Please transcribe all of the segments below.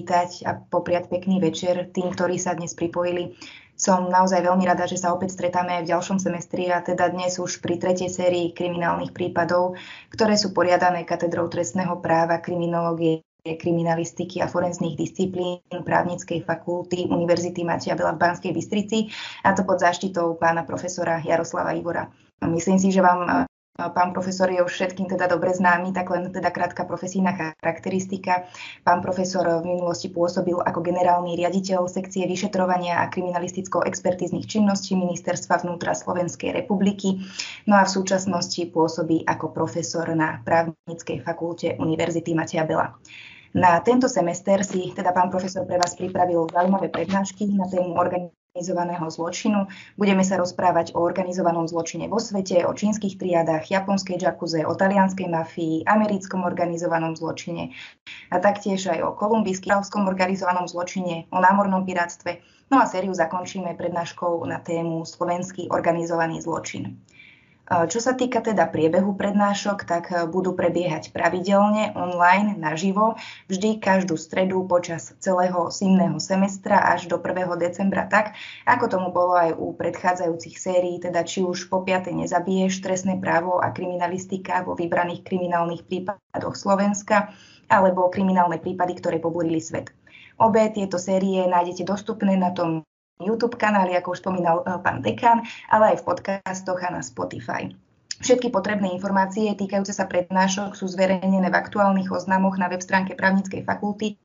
privítať a popriať pekný večer tým, ktorí sa dnes pripojili. Som naozaj veľmi rada, že sa opäť stretáme aj v ďalšom semestri a teda dnes už pri tretej sérii kriminálnych prípadov, ktoré sú poriadané katedrou trestného práva, kriminológie kriminalistiky a forenzných disciplín právnickej fakulty Univerzity Matia Bela v Banskej Bystrici a to pod záštitou pána profesora Jaroslava Ivora. Myslím si, že vám Pán profesor je už všetkým teda dobre známy, tak len teda krátka profesijná charakteristika. Pán profesor v minulosti pôsobil ako generálny riaditeľ sekcie vyšetrovania a kriminalisticko-expertizných činností Ministerstva vnútra Slovenskej republiky. No a v súčasnosti pôsobí ako profesor na právnickej fakulte Univerzity Matia Bela. Na tento semester si teda pán profesor pre vás pripravil zaujímavé prednášky na tému organizácie organizovaného zločinu. Budeme sa rozprávať o organizovanom zločine vo svete, o čínskych triadách, japonskej džakuze, o talianskej mafii, americkom organizovanom zločine a taktiež aj o kolumbijskom organizovanom zločine, o námornom pirátstve. No a sériu zakončíme prednáškou na tému slovenský organizovaný zločin. Čo sa týka teda priebehu prednášok, tak e, budú prebiehať pravidelne online, naživo, vždy každú stredu počas celého zimného semestra až do 1. decembra tak, ako tomu bolo aj u predchádzajúcich sérií, teda či už po 5. nezabiješ trestné právo a kriminalistika vo vybraných kriminálnych prípadoch Slovenska, alebo kriminálne prípady, ktoré pobúrili svet. Obe tieto série nájdete dostupné na tom YouTube kanály, ako už spomínal eh, pán Dekan, ale aj v podcastoch a na Spotify. Všetky potrebné informácie týkajúce sa prednášok sú zverejnené v aktuálnych oznamoch na web stránke právnickej fakulty.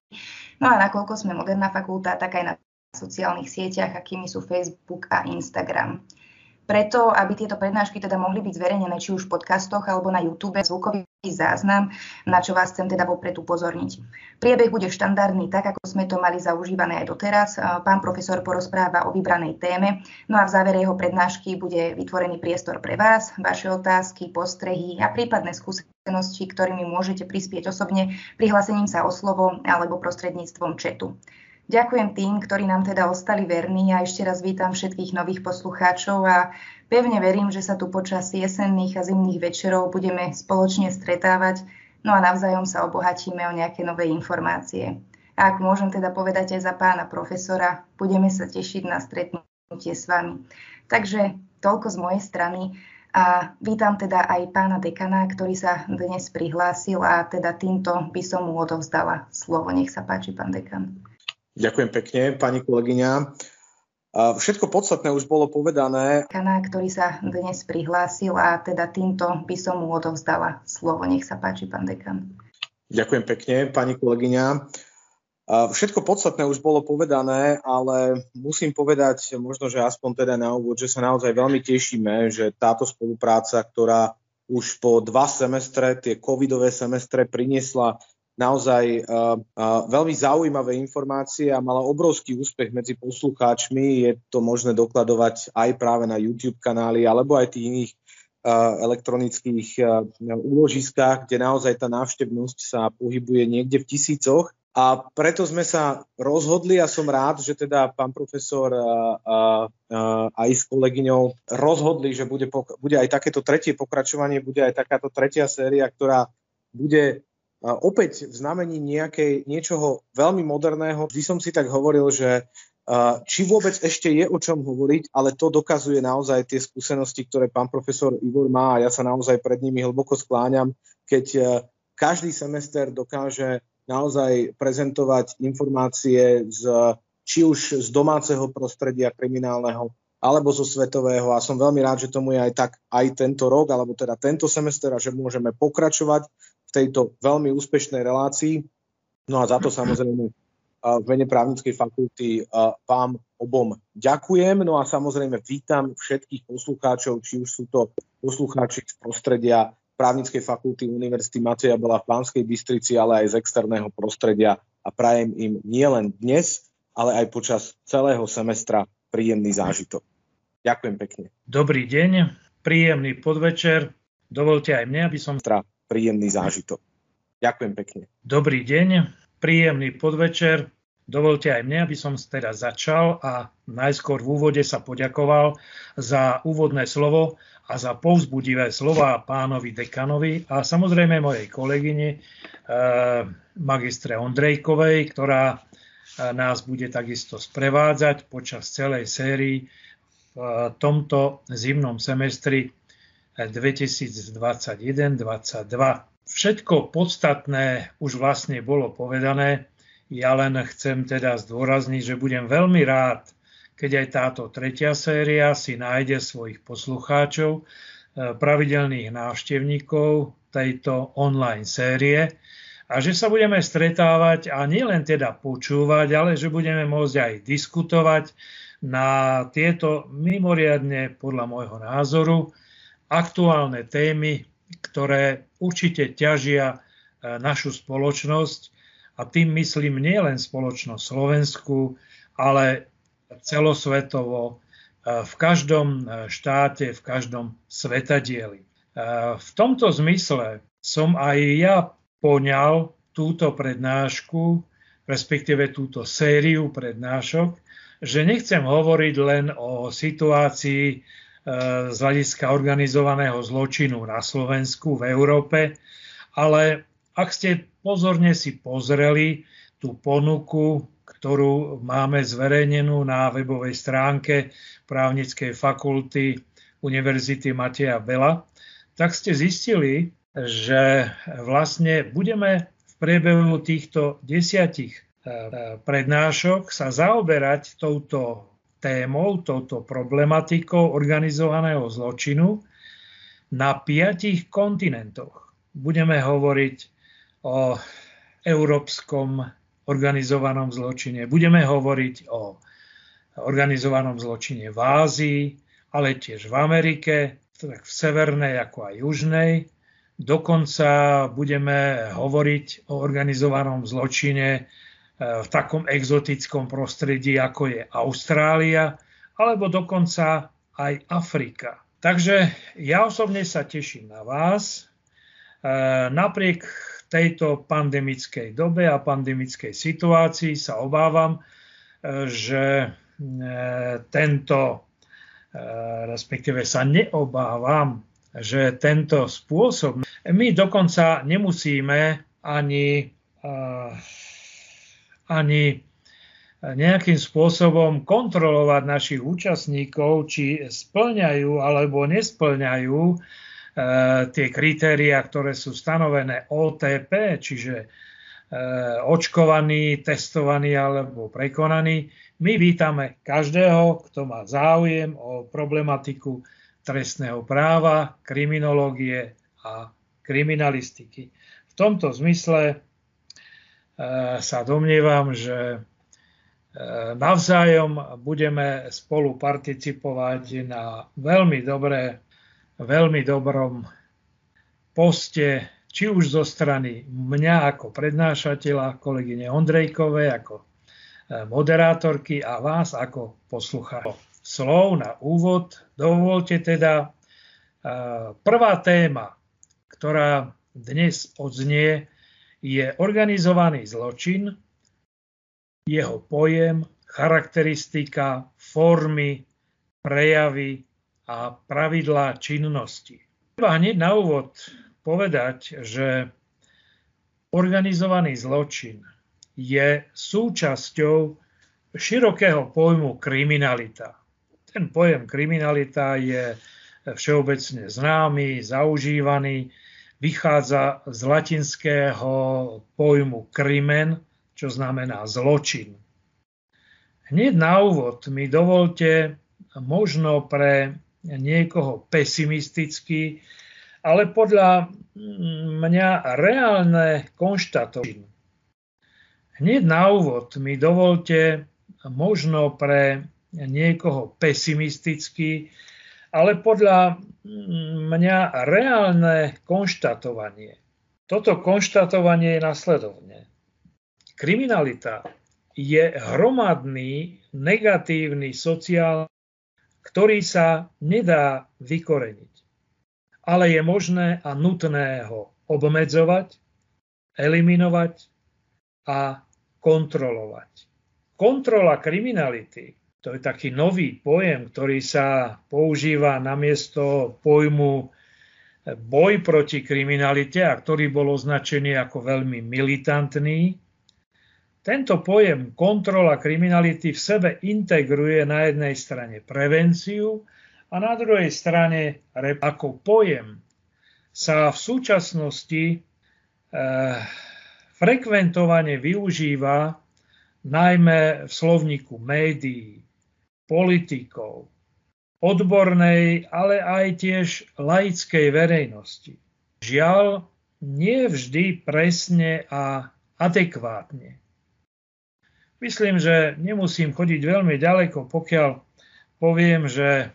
No a nakoľko sme moderná fakulta, tak aj na sociálnych sieťach, akými sú Facebook a Instagram. Preto, aby tieto prednášky teda mohli byť zverejnené či už v podcastoch alebo na YouTube, zvukový záznam, na čo vás chcem teda vopred upozorniť. Priebeh bude štandardný, tak ako sme to mali zaužívané aj doteraz. Pán profesor porozpráva o vybranej téme, no a v závere jeho prednášky bude vytvorený priestor pre vás, vaše otázky, postrehy a prípadné skúsenosti, ktorými môžete prispieť osobne prihlásením sa o slovo alebo prostredníctvom četu. Ďakujem tým, ktorí nám teda ostali verní a ešte raz vítam všetkých nových poslucháčov a pevne verím, že sa tu počas jesenných a zimných večerov budeme spoločne stretávať, no a navzájom sa obohatíme o nejaké nové informácie. A ak môžem teda povedať aj za pána profesora, budeme sa tešiť na stretnutie s vami. Takže toľko z mojej strany. A vítam teda aj pána dekana, ktorý sa dnes prihlásil a teda týmto by som mu odovzdala slovo. Nech sa páči, pán dekan. Ďakujem pekne, pani kolegyňa. Všetko podstatné už bolo povedané. Kana, ktorý sa dnes prihlásil a teda týmto by som mu odovzdala slovo. Nech sa páči, pán dekan. Ďakujem pekne, pani kolegyňa. Všetko podstatné už bolo povedané, ale musím povedať možno, že aspoň teda na úvod, že sa naozaj veľmi tešíme, že táto spolupráca, ktorá už po dva semestre, tie covidové semestre, priniesla naozaj uh, uh, veľmi zaujímavé informácie a mala obrovský úspech medzi poslucháčmi. Je to možné dokladovať aj práve na YouTube kanály alebo aj tých iných uh, elektronických úložiskách, kde naozaj tá návštevnosť sa pohybuje niekde v tisícoch. A preto sme sa rozhodli a som rád, že teda pán profesor aj s kolegyňou rozhodli, že bude, bude aj takéto tretie pokračovanie, bude aj takáto tretia séria, ktorá bude opäť v znamení nejakej, niečoho veľmi moderného. Vždy som si tak hovoril, že či vôbec ešte je o čom hovoriť, ale to dokazuje naozaj tie skúsenosti, ktoré pán profesor Ivor má a ja sa naozaj pred nimi hlboko skláňam, keď každý semester dokáže naozaj prezentovať informácie z, či už z domáceho prostredia kriminálneho, alebo zo svetového a som veľmi rád, že tomu je aj tak aj tento rok, alebo teda tento semester a že môžeme pokračovať tejto veľmi úspešnej relácii. No a za to samozrejme v mene právnickej fakulty vám obom ďakujem. No a samozrejme vítam všetkých poslucháčov, či už sú to poslucháči z prostredia právnickej fakulty Univerzity Mateja bola v Pánskej Bystrici, ale aj z externého prostredia a prajem im nielen dnes, ale aj počas celého semestra príjemný zážitok. Ďakujem pekne. Dobrý deň, príjemný podvečer. Dovolte aj mne, aby som príjemný zážitok. Ďakujem pekne. Dobrý deň, príjemný podvečer. Dovolte aj mne, aby som teda začal a najskôr v úvode sa poďakoval za úvodné slovo a za povzbudivé slova pánovi dekanovi a samozrejme mojej kolegyni eh, magistre Ondrejkovej, ktorá eh, nás bude takisto sprevádzať počas celej sérii v tomto zimnom semestri 2021-2022. Všetko podstatné už vlastne bolo povedané ja len chcem teda zdôrazniť, že budem veľmi rád, keď aj táto tretia séria si nájde svojich poslucháčov, e, pravidelných návštevníkov tejto online série a že sa budeme stretávať a nielen teda počúvať, ale že budeme môcť aj diskutovať na tieto mimoriadne, podľa môjho názoru, aktuálne témy, ktoré určite ťažia e, našu spoločnosť a tým myslím nielen spoločnosť Slovensku, ale celosvetovo e, v každom e, štáte, v každom svetadieli. V tomto zmysle som aj ja poňal túto prednášku, respektíve túto sériu prednášok, že nechcem hovoriť len o situácii z hľadiska organizovaného zločinu na Slovensku, v Európe, ale ak ste pozorne si pozreli tú ponuku, ktorú máme zverejnenú na webovej stránke právnickej fakulty Univerzity Mateja Bela, tak ste zistili, že vlastne budeme v priebehu týchto desiatich e, prednášok sa zaoberať touto témou, touto problematikou organizovaného zločinu na piatich kontinentoch. Budeme hovoriť o európskom organizovanom zločine. Budeme hovoriť o organizovanom zločine v Ázii, ale tiež v Amerike, tak v severnej ako aj južnej. Dokonca budeme hovoriť o organizovanom zločine v takom exotickom prostredí, ako je Austrália, alebo dokonca aj Afrika. Takže ja osobne sa teším na vás. E, napriek tejto pandemickej dobe a pandemickej situácii sa obávam, e, že e, tento, e, respektíve sa neobávam, že tento spôsob, my dokonca nemusíme ani, ani nejakým spôsobom kontrolovať našich účastníkov, či splňajú alebo nesplňajú Eh, tie kritéria, ktoré sú stanovené OTP, čiže eh, očkovaný, testovaný alebo prekonaný. My vítame každého, kto má záujem o problematiku trestného práva, kriminológie a kriminalistiky. V tomto zmysle sa domnievam, že navzájom budeme spolu participovať na veľmi dobré veľmi dobrom poste, či už zo strany mňa ako prednášateľa, kolegyne Ondrejkovej ako e, moderátorky a vás ako poslucháčov. Slov na úvod dovolte teda e, prvá téma, ktorá dnes odznie, je organizovaný zločin, jeho pojem, charakteristika, formy, prejavy a pravidlá činnosti. Treba hneď na úvod povedať, že organizovaný zločin je súčasťou širokého pojmu kriminalita. Ten pojem kriminalita je všeobecne známy, zaužívaný, vychádza z latinského pojmu krimen, čo znamená zločin. Hneď na úvod mi dovolte možno pre niekoho pesimistický, ale podľa mňa reálne konštatovanie. Hneď na úvod mi dovolte možno pre niekoho pesimistický, ale podľa mňa reálne konštatovanie. Toto konštatovanie je nasledovne. Kriminalita je hromadný negatívny sociálny ktorý sa nedá vykoreniť. Ale je možné a nutné ho obmedzovať, eliminovať a kontrolovať. kontrola kriminality, to je taký nový pojem, ktorý sa používa namiesto pojmu boj proti kriminalite a ktorý bol označený ako veľmi militantný. Tento pojem kontrola kriminality v sebe integruje na jednej strane prevenciu a na druhej strane ako pojem sa v súčasnosti e, frekventovane využíva najmä v slovníku médií, politikov, odbornej, ale aj tiež laickej verejnosti. Žiaľ, nie vždy presne a adekvátne. Myslím, že nemusím chodiť veľmi ďaleko, pokiaľ poviem, že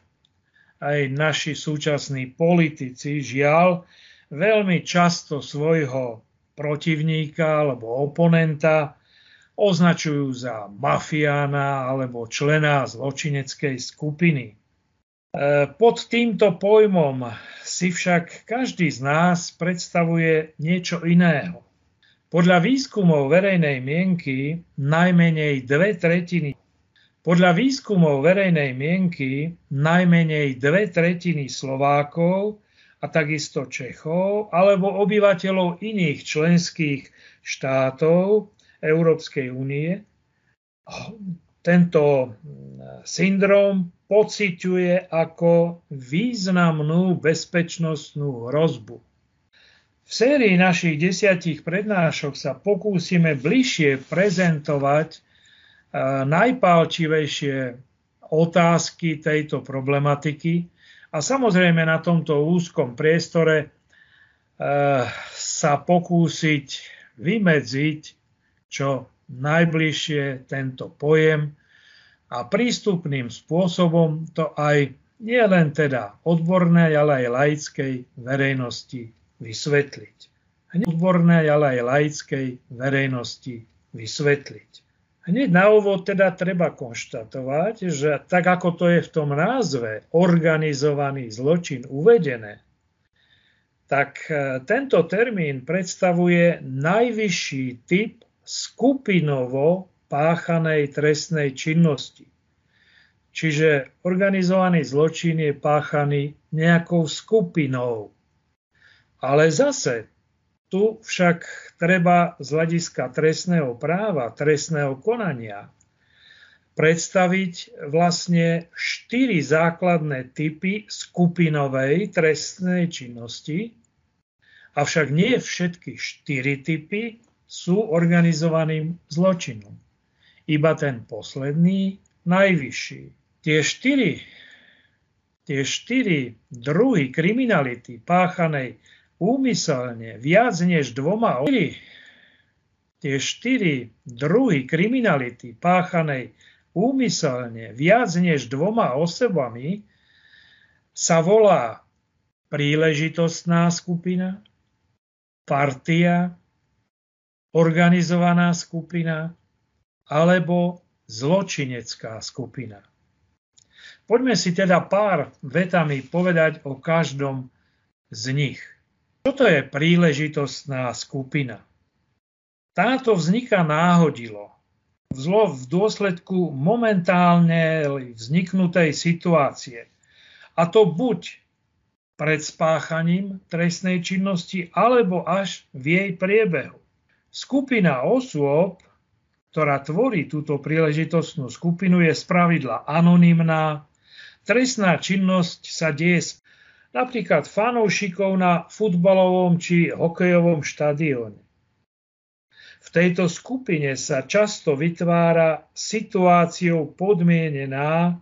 aj naši súčasní politici žiaľ veľmi často svojho protivníka alebo oponenta označujú za mafiána alebo člena zločineckej skupiny. E, pod týmto pojmom si však každý z nás predstavuje niečo iného. Podľa výskumov verejnej mienky najmenej dve tretiny podľa výskumov verejnej mienky najmenej dve tretiny Slovákov a takisto Čechov alebo obyvateľov iných členských štátov Európskej únie tento mm, syndrom pociťuje ako významnú bezpečnostnú hrozbu. V sérii našich desiatich prednášok sa pokúsime bližšie prezentovať e, najpálčivejšie otázky tejto problematiky a samozrejme na tomto úzkom priestore e, sa pokúsiť vymedziť čo najbližšie tento pojem a prístupným spôsobom to aj nie len teda odbornej, ale aj laickej verejnosti vysvetliť. Odbornej, ale aj laickej verejnosti vysvetliť. Hneď na úvod teda treba konštatovať, že tak ako to je v tom názve organizovaný zločin uvedené, tak e, tento termín predstavuje najvyšší typ skupinovo páchanej trestnej činnosti. Čiže organizovaný zločin je páchaný nejakou skupinou. Ale zase tu však treba z hľadiska trestného práva, trestného konania predstaviť vlastne štyri základné typy skupinovej trestnej činnosti, avšak nie všetky štyri typy sú organizovaným zločinom. Iba ten posledný, najvyšší. Tie štyri, tie štyri druhy kriminality páchanej úmyselne viac než dvoma štyri, tie štyri druhy kriminality páchanej úmyselne viac než dvoma osobami sa volá príležitostná skupina, partia, organizovaná skupina alebo zločinecká skupina. Poďme si teda pár vetami povedať o každom z nich. Toto je príležitostná skupina. Táto vzniká náhodilo, zlo v dôsledku momentálne vzniknutej situácie. A to buď pred spáchaním trestnej činnosti, alebo až v jej priebehu. Skupina osôb, ktorá tvorí túto príležitostnú skupinu, je spravidla anonymná. Trestná činnosť sa deje napríklad fanoušikov na futbalovom či hokejovom štadióne. V tejto skupine sa často vytvára situáciou podmienená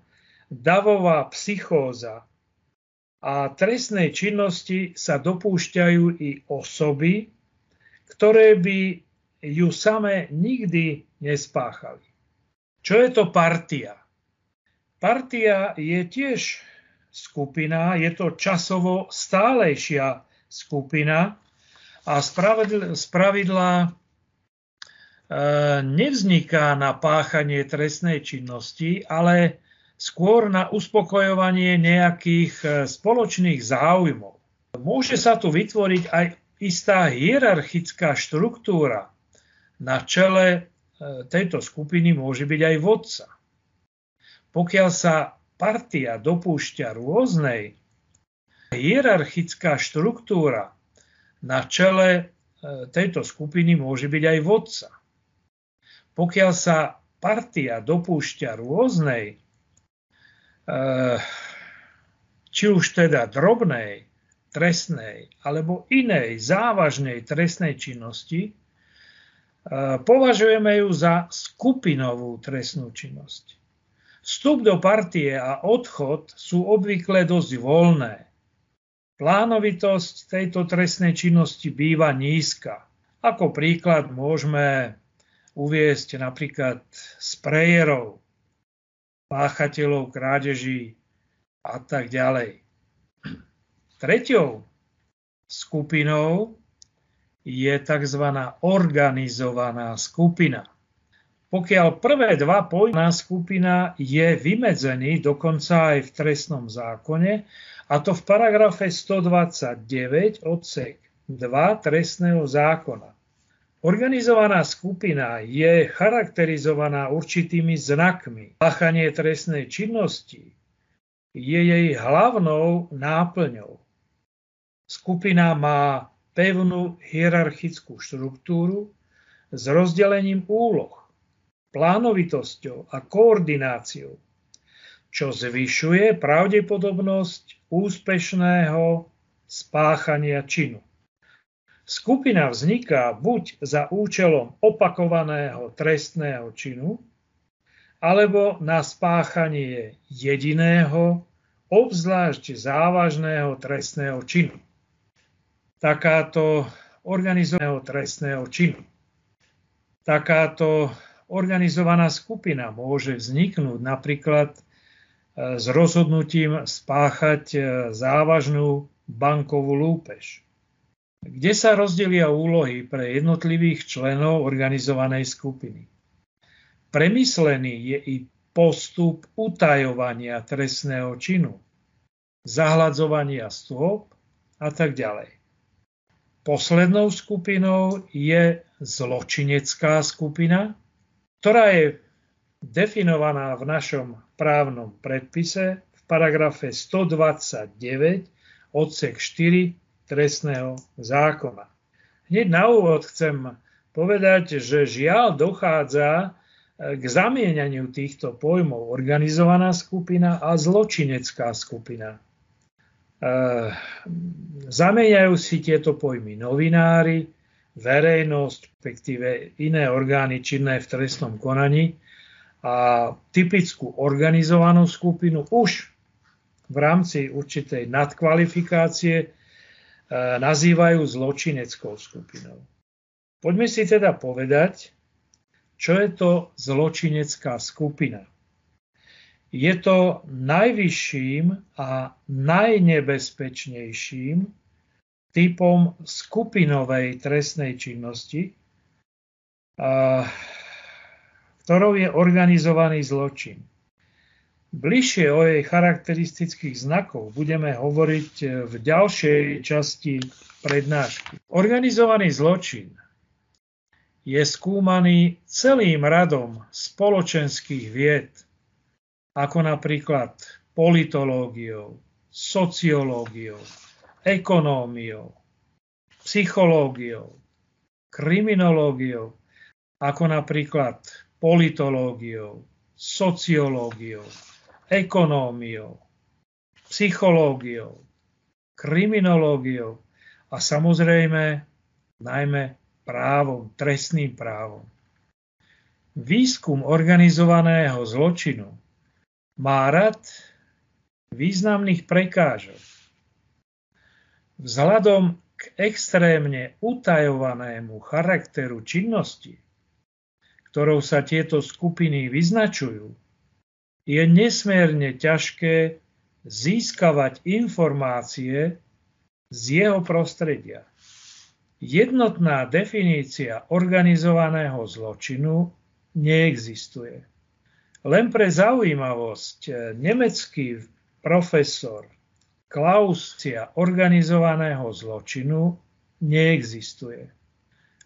davová psychóza a trestnej činnosti sa dopúšťajú i osoby, ktoré by ju samé nikdy nespáchali. Čo je to partia? Partia je tiež skupina, je to časovo stálejšia skupina a spravidla e, nevzniká na páchanie trestnej činnosti, ale skôr na uspokojovanie nejakých e, spoločných záujmov. Môže sa tu vytvoriť aj istá hierarchická štruktúra na čele tejto skupiny môže byť aj vodca. Pokiaľ sa partia dopúšťa rôznej, hierarchická štruktúra na čele e, tejto skupiny môže byť aj vodca. Pokiaľ sa partia dopúšťa rôznej, e, či už teda drobnej, trestnej alebo inej závažnej trestnej činnosti, E, považujeme ju za skupinovú trestnú činnosť. Vstup do partie a odchod sú obvykle dosť voľné. Plánovitosť tejto trestnej činnosti býva nízka. Ako príklad môžeme uviesť napríklad sprejerov, páchateľov krádeží a tak ďalej. Treťou skupinou je tzv. organizovaná skupina. Pokiaľ prvé dva pojmy skupina je vymedzený dokonca aj v trestnom zákone, a to v paragrafe 129 odsek 2 trestného zákona. Organizovaná skupina je charakterizovaná určitými znakmi. Páchanie trestnej činnosti je jej hlavnou náplňou. Skupina má pevnú hierarchickú štruktúru s rozdelením úloh, plánovitosťou a koordináciou, čo zvyšuje pravdepodobnosť úspešného spáchania činu. Skupina vzniká buď za účelom opakovaného trestného činu, alebo na spáchanie jediného, obzvlášť závažného trestného činu takáto organizovaného trestného činu. Takáto organizovaná skupina môže vzniknúť napríklad e, s rozhodnutím spáchať e, závažnú bankovú lúpež, kde sa rozdelia úlohy pre jednotlivých členov organizovanej skupiny. Premyslený je i postup utajovania trestného činu, zahladzovania stôp a tak ďalej. Poslednou skupinou je zločinecká skupina, ktorá je definovaná v našom právnom predpise v paragrafe 129 odsek 4 trestného zákona. Hneď na úvod chcem povedať, že žiaľ dochádza k zamienaniu týchto pojmov organizovaná skupina a zločinecká skupina. Eh, zamieňajú si tieto pojmy novinári, verejnosť, respektíve iné orgány činné v trestnom konaní a typickú organizovanú skupinu už v rámci určitej nadkvalifikácie eh, nazývajú zločineckou skupinou. Poďme si teda povedať, čo je to zločinecká skupina je to najvyšším a najnebezpečnejším typom skupinovej trestnej činnosti, ktorou je organizovaný zločin. Bližšie o jej charakteristických znakov budeme hovoriť v ďalšej časti prednášky. Organizovaný zločin je skúmaný celým radom spoločenských vied – ako napríklad politológiou, sociológiou, ekonómiou, psychológiou, kriminológiou, ako napríklad politológiou, sociológiou, ekonómiou, psychológiou, kriminológiou a samozrejme najmä právom, trestným právom. Výskum organizovaného zločinu má rad významných prekážok. Vzhľadom k extrémne utajovanému charakteru činnosti, ktorou sa tieto skupiny vyznačujú, je nesmierne ťažké získavať informácie z jeho prostredia. Jednotná definícia organizovaného zločinu neexistuje. Len pre zaujímavosť, e, nemecký profesor Klausia organizovaného zločinu neexistuje.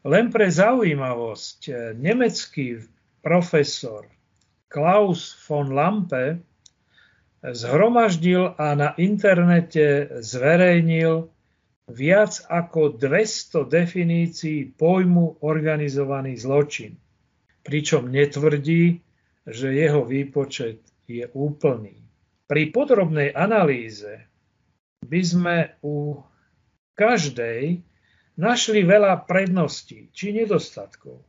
Len pre zaujímavosť, e, nemecký profesor Klaus von Lampe zhromaždil a na internete zverejnil viac ako 200 definícií pojmu organizovaný zločin, pričom netvrdí, že jeho výpočet je úplný. Pri podrobnej analýze by sme u každej našli veľa predností či nedostatkov.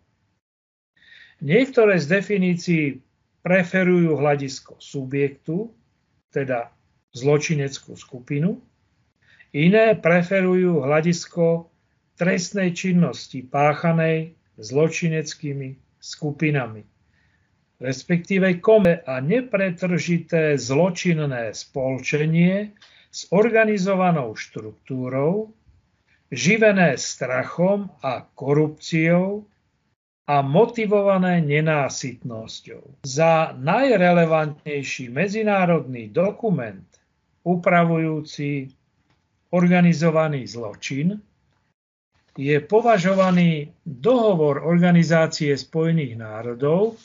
Niektoré z definícií preferujú hľadisko subjektu, teda zločineckú skupinu, iné preferujú hľadisko trestnej činnosti páchanej zločineckými skupinami, respektíve kome a nepretržité zločinné spolčenie s organizovanou štruktúrou, živené strachom a korupciou a motivované nenásytnosťou. Za najrelevantnejší medzinárodný dokument upravujúci organizovaný zločin je považovaný dohovor Organizácie spojených národov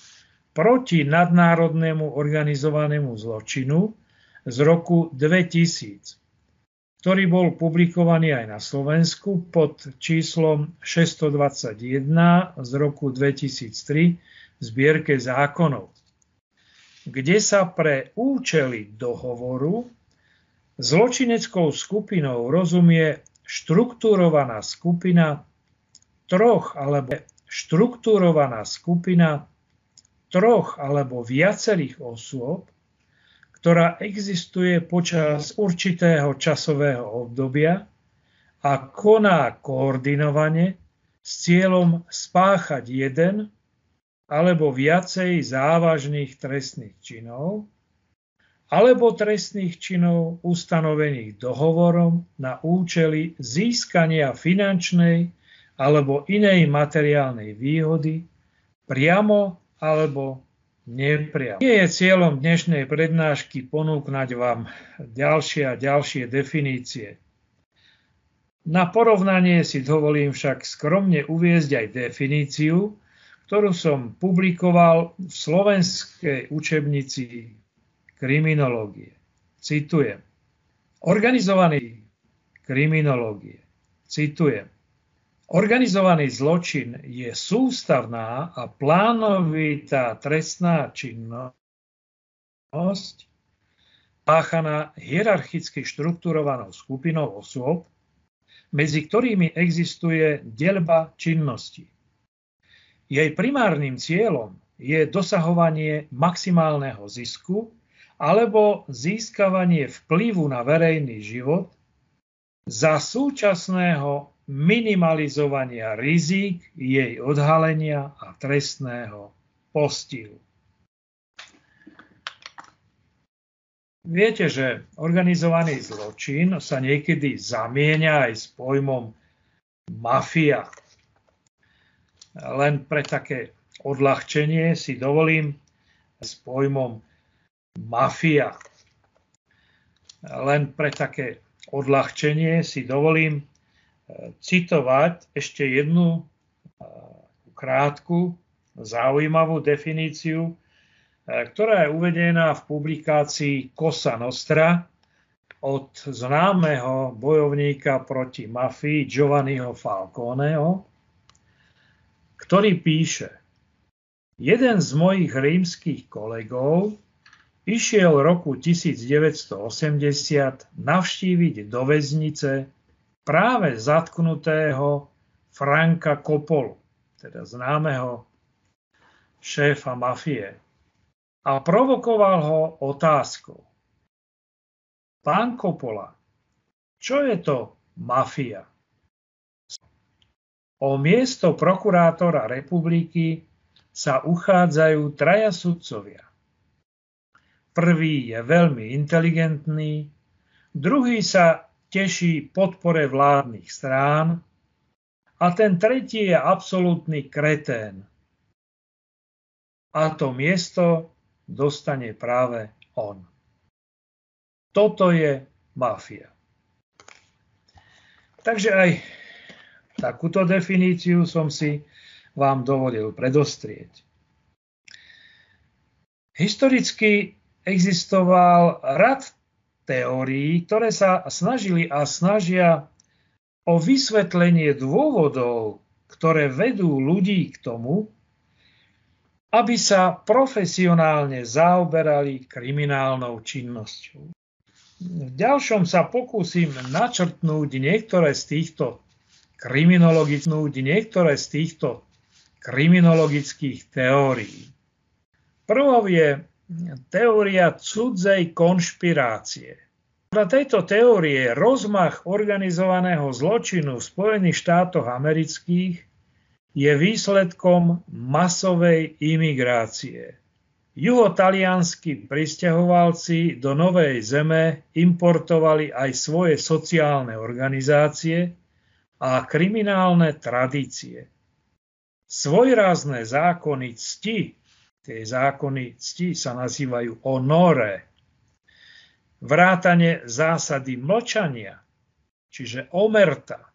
proti nadnárodnému organizovanému zločinu z roku 2000, ktorý bol publikovaný aj na Slovensku pod číslom 621 z roku 2003 v zbierke zákonov, kde sa pre účely dohovoru zločineckou skupinou rozumie štruktúrovaná skupina troch alebo štruktúrovaná skupina troch alebo viacerých osôb, ktorá existuje počas určitého časového obdobia a koná koordinovane s cieľom spáchať jeden alebo viacej závažných trestných činov alebo trestných činov ustanovených dohovorom na účely získania finančnej alebo inej materiálnej výhody priamo alebo nepriamo. Nie je cieľom dnešnej prednášky ponúknať vám ďalšie a ďalšie definície. Na porovnanie si dovolím však skromne uviezť aj definíciu, ktorú som publikoval v slovenskej učebnici kriminológie. Citujem. Organizovaný kriminológie. Citujem. Organizovaný zločin je sústavná a plánovitá trestná činnosť páchaná hierarchicky štrukturovanou skupinou osôb, medzi ktorými existuje delba činnosti. Jej primárnym cieľom je dosahovanie maximálneho zisku alebo získavanie vplyvu na verejný život za súčasného minimalizovania rizik, jej odhalenia a trestného postihu. Viete, že organizovaný zločin sa niekedy zamieňa aj s pojmom mafia. Len pre také odľahčenie si dovolím s pojmom mafia. Len pre také odľahčenie si dovolím citovať ešte jednu krátku, zaujímavú definíciu, ktorá je uvedená v publikácii Cosa Nostra od známeho bojovníka proti mafii Giovanniho Falconeho, ktorý píše Jeden z mojich rímskych kolegov išiel roku 1980 navštíviť do väznice práve zatknutého Franka Kopolu, teda známeho šéfa mafie, a provokoval ho otázkou. Pán Kopola, čo je to mafia? O miesto prokurátora republiky sa uchádzajú traja sudcovia. Prvý je veľmi inteligentný, druhý sa teší podpore vládnych strán a ten tretí je absolútny kretén. A to miesto dostane práve on. Toto je mafia. Takže aj Takúto definíciu som si vám dovolil predostrieť. Historicky existoval rad teórií, ktoré sa snažili a snažia o vysvetlenie dôvodov, ktoré vedú ľudí k tomu, aby sa profesionálne zaoberali kriminálnou činnosťou. V ďalšom sa pokúsim načrtnúť niektoré z týchto kriminologických, niektoré z týchto kriminologických teórií. Prvou je teória cudzej konšpirácie. Podľa tejto teórie rozmach organizovaného zločinu v Spojených štátoch amerických je výsledkom masovej imigrácie. Juhotalianskí pristahovalci do Novej Zeme importovali aj svoje sociálne organizácie a kriminálne tradície. Svojrázne zákony cti, tie zákony cti sa nazývajú honore, vrátane zásady mlčania, čiže omerta,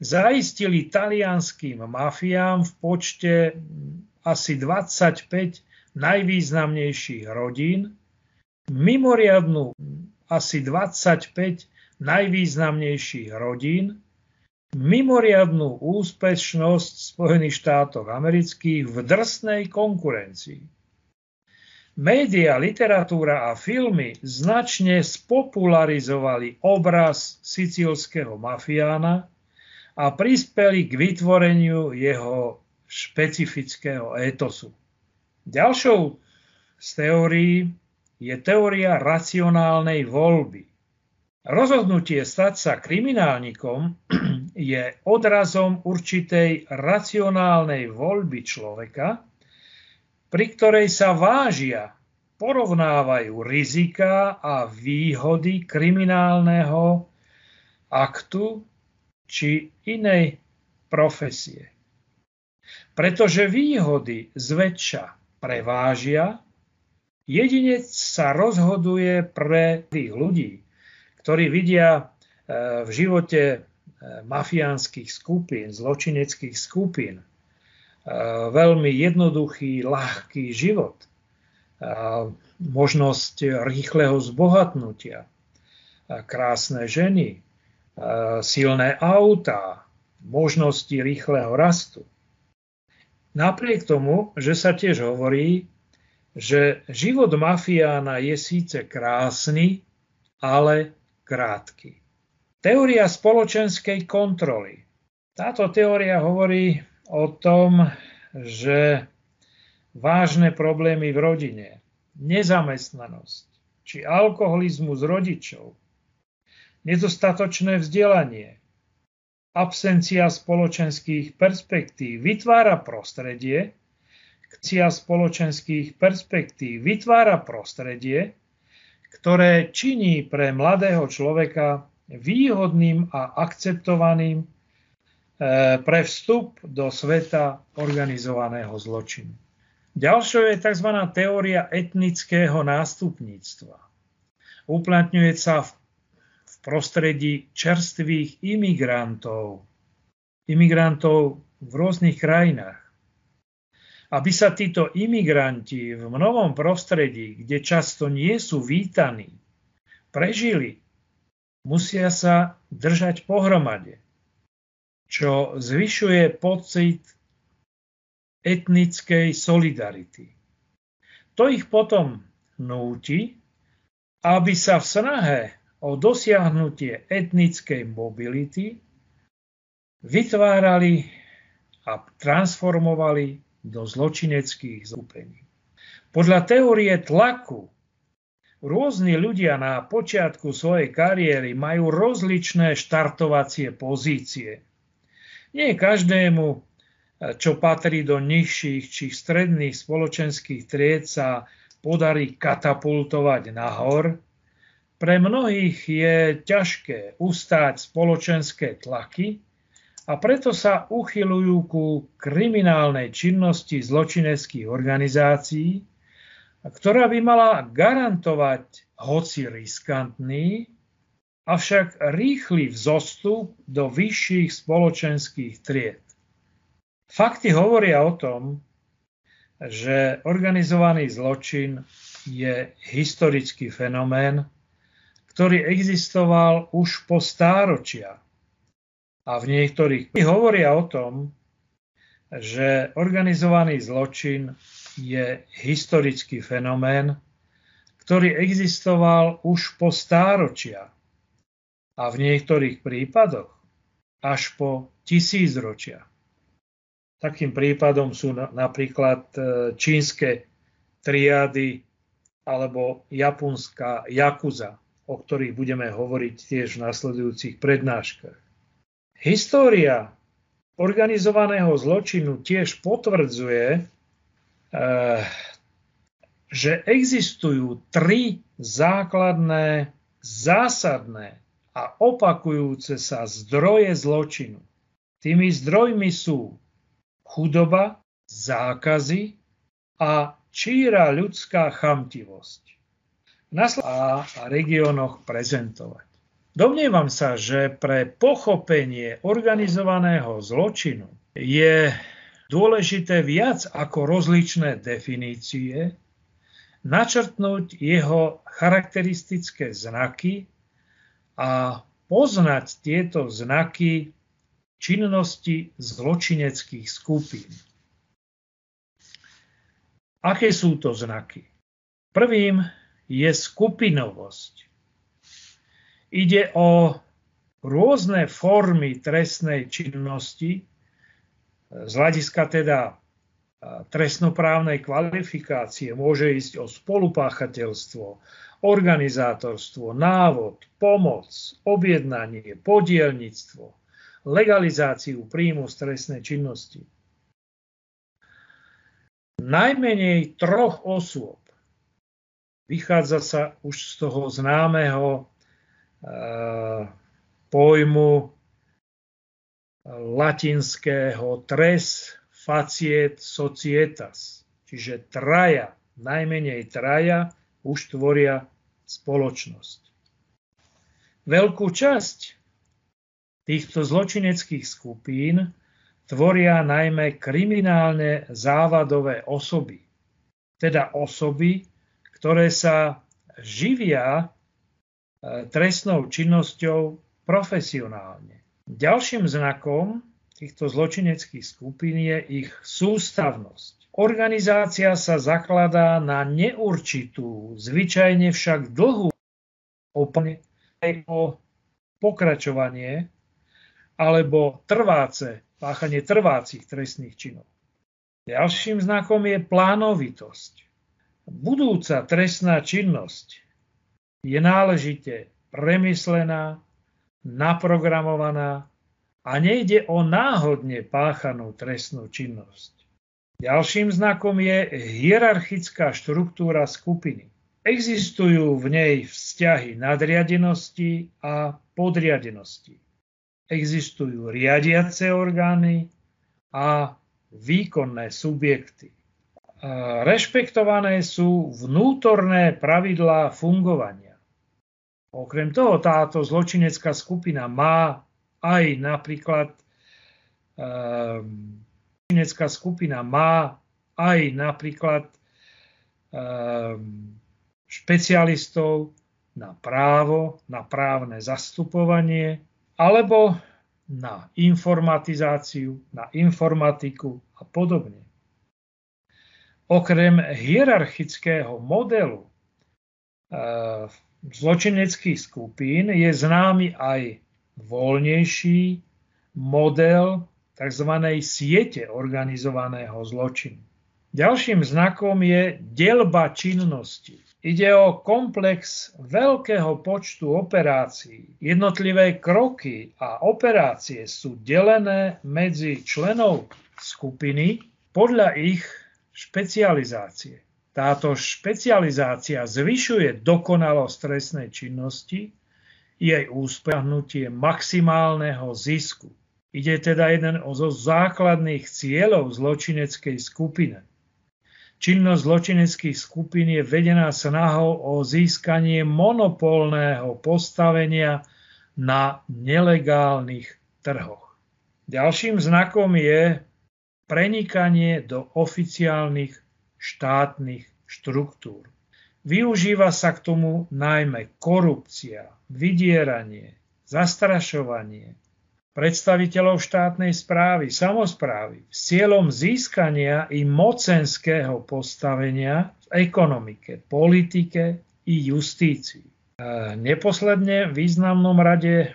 zaistili talianským mafiám v počte asi 25 najvýznamnejších rodín mimoriadnú asi 25 najvýznamnejších rodín mimoriadnú úspešnosť Spojených štátoch amerických v drsnej konkurencii. Média, literatúra a filmy značne spopularizovali obraz sicilského mafiána a prispeli k vytvoreniu jeho špecifického étosu. Ďalšou z teórií je teória racionálnej voľby. Rozhodnutie stať sa kriminálnikom je odrazom určitej racionálnej voľby človeka, pri ktorej sa vážia, porovnávajú rizika a výhody kriminálneho aktu či inej profesie. Pretože výhody zväčša prevážia, jedinec sa rozhoduje pre tých ľudí, ktorí vidia e, v živote e, mafiánskych skupín, zločineckých skupín e, veľmi jednoduchý, ľahký život, možnosť rýchleho zbohatnutia, krásne ženy, silné autá, možnosti rýchleho rastu. Napriek tomu, že sa tiež hovorí, že život mafiána je síce krásny, ale krátky. Teória spoločenskej kontroly. Táto teória hovorí o tom, že vážne problémy v rodine, nezamestnanosť či alkoholizmus rodičov, nedostatočné vzdelanie, absencia spoločenských perspektív vytvára prostredie, akcia spoločenských perspektív vytvára prostredie, ktoré činí pre mladého človeka výhodným a akceptovaným e, pre vstup do sveta organizovaného zločinu. Ďalšou je tzv. teória etnického nástupníctva. Uplatňuje sa v, prostredí čerstvých imigrantov, imigrantov v rôznych krajinách aby sa títo imigranti v novom prostredí, kde často nie sú vítaní, prežili, musia sa držať pohromade, čo zvyšuje pocit etnickej solidarity. To ich potom núti, aby sa v snahe o dosiahnutie etnickej mobility vytvárali a transformovali do zločineckých skupení. Podľa teórie tlaku rôzni ľudia na počiatku svojej kariéry majú rozličné štartovacie pozície. Nie každému, čo patrí do nižších či stredných spoločenských tried, sa podarí katapultovať nahor. Pre mnohých je ťažké ustáť spoločenské tlaky, a preto sa uchylujú ku kriminálnej činnosti zločineckých organizácií, ktorá by mala garantovať hoci riskantný, avšak rýchly vzostup do vyšších spoločenských tried. Fakty hovoria o tom, že organizovaný zločin je historický fenomén, ktorý existoval už po stáročia. A v niektorých hovoria o tom, že organizovaný zločin je historický fenomén, ktorý existoval už po stáročia a v niektorých prípadoch až po tisícročia. Takým prípadom sú napríklad e, čínske triády alebo japonská jakuza, o ktorých budeme hovoriť tiež v nasledujúcich prednáškach. História organizovaného zločinu tiež potvrdzuje, e, že existujú tri základné, zásadné a opakujúce sa zdroje zločinu. Tými zdrojmi sú chudoba, zákazy a číra ľudská chamtivosť. A regiónoch prezentovať. Domnievam sa, že pre pochopenie organizovaného zločinu je dôležité viac ako rozličné definície, načrtnúť jeho charakteristické znaky a poznať tieto znaky činnosti zločineckých skupín. Aké sú to znaky? Prvým je skupinovosť. Ide o rôzne formy trestnej činnosti, z hľadiska teda trestnoprávnej kvalifikácie môže ísť o spolupáchateľstvo, organizátorstvo, návod, pomoc, objednanie, podielnictvo, legalizáciu príjmu z trestnej činnosti. Najmenej troch osôb vychádza sa už z toho známeho pojmu latinského tres faciet societas, čiže traja, najmenej traja, už tvoria spoločnosť. Veľkú časť týchto zločineckých skupín tvoria najmä kriminálne závadové osoby, teda osoby, ktoré sa živia trestnou činnosťou profesionálne. Ďalším znakom týchto zločineckých skupín je ich sústavnosť. Organizácia sa zakladá na neurčitú, zvyčajne však dlhú úplne o pokračovanie alebo trváce, páchanie trvácich trestných činov. Ďalším znakom je plánovitosť. Budúca trestná činnosť je náležite premyslená, naprogramovaná a nejde o náhodne páchanú trestnú činnosť. Ďalším znakom je hierarchická štruktúra skupiny. Existujú v nej vzťahy nadriadenosti a podriadenosti. Existujú riadiace orgány a výkonné subjekty. Rešpektované sú vnútorné pravidlá fungovania. Okrem toho táto zločinecká skupina má aj napríklad um, zločinecká skupina má aj napríklad ehm, špecialistov na právo, na právne zastupovanie alebo na informatizáciu, na informatiku a podobne. Okrem hierarchického modelu e, zločineckých skupín je známy aj voľnejší model tzv. siete organizovaného zločinu. Ďalším znakom je delba činnosti. Ide o komplex veľkého počtu operácií. Jednotlivé kroky a operácie sú delené medzi členov skupiny podľa ich špecializácie. Táto špecializácia zvyšuje dokonalosť trestnej činnosti, jej úspehnutie maximálneho zisku. Ide teda jeden zo základných cieľov zločineckej skupiny. Činnosť zločineckých skupín je vedená snahou o získanie monopolného postavenia na nelegálnych trhoch. Ďalším znakom je prenikanie do oficiálnych štátnych štruktúr. Využíva sa k tomu najmä korupcia, vydieranie, zastrašovanie, predstaviteľov štátnej správy, samozprávy s cieľom získania i mocenského postavenia v ekonomike, politike i justícii. Neposledne v významnom rade e,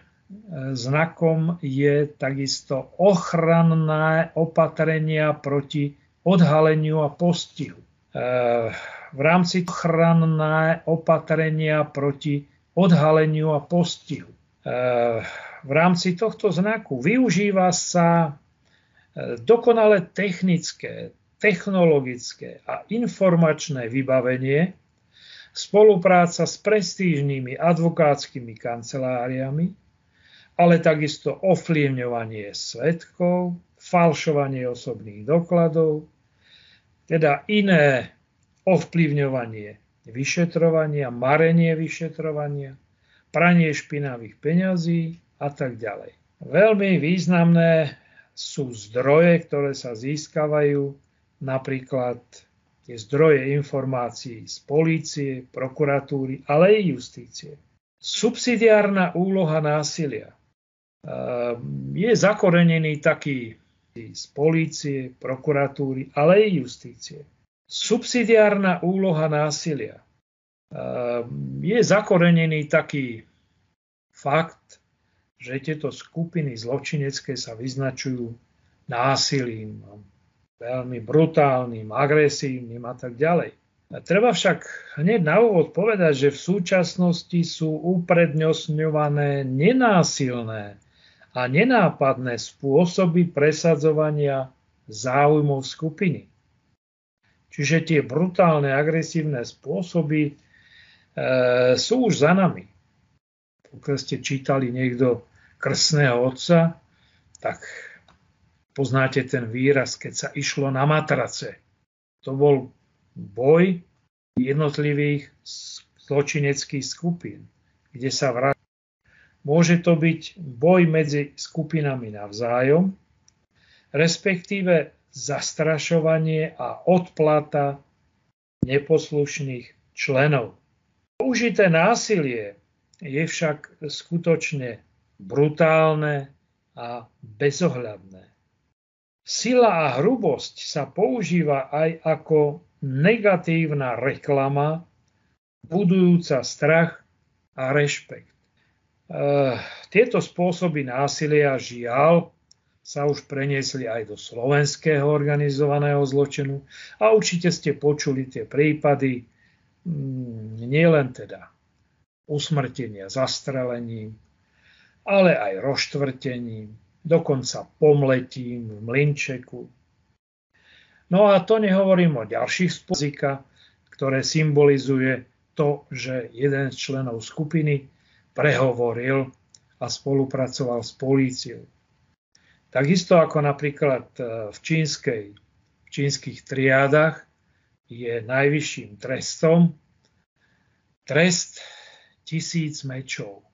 znakom je takisto ochranné opatrenia proti odhaleniu a postihu. E, v rámci ochranné opatrenia proti odhaleniu a postihu. E, v rámci tohto znaku využíva sa e, dokonale technické, technologické a informačné vybavenie, spolupráca s prestížnymi advokátskymi kanceláriami, ale takisto ovplyvňovanie svetkov, falšovanie osobných dokladov, teda iné ovplyvňovanie vyšetrovania, marenie vyšetrovania, pranie špinavých peňazí, a tak ďalej. Veľmi významné sú zdroje, ktoré sa získavajú, napríklad tie zdroje informácií z polície, prokuratúry, ale aj justície. Subsidiárna úloha násilia ehm, je zakorenený taký z polície, prokuratúry, ale aj justície. Subsidiárna úloha násilia ehm, je zakorenený taký fakt, že tieto skupiny zločinecké sa vyznačujú násilím, veľmi brutálnym, agresívnym a tak ďalej. A treba však hneď na úvod povedať, že v súčasnosti sú uprednostňované nenásilné a nenápadné spôsoby presadzovania záujmov skupiny. Čiže tie brutálne, agresívne spôsoby e, sú už za nami pokiaľ ste čítali niekto krsného otca, tak poznáte ten výraz, keď sa išlo na matrace. To bol boj jednotlivých zločineckých skupín, kde sa vrát. Môže to byť boj medzi skupinami navzájom, respektíve zastrašovanie a odplata neposlušných členov. Použité násilie je však skutočne brutálne a bezohľadné. Sila a hrubosť sa používa aj ako negatívna reklama, budujúca strach a rešpekt. E, tieto spôsoby násilia žiaľ sa už preniesli aj do slovenského organizovaného zločinu a určite ste počuli tie prípady mm, nielen teda usmrtenia zastrelením, ale aj roštvrtením, dokonca pomletím v mlinčeku. No a to nehovorím o ďalších spôsobika, ktoré symbolizuje to, že jeden z členov skupiny prehovoril a spolupracoval s políciou. Takisto ako napríklad e, v, čínskej, v čínskych triádach je najvyšším trestom trest tisíc mečov.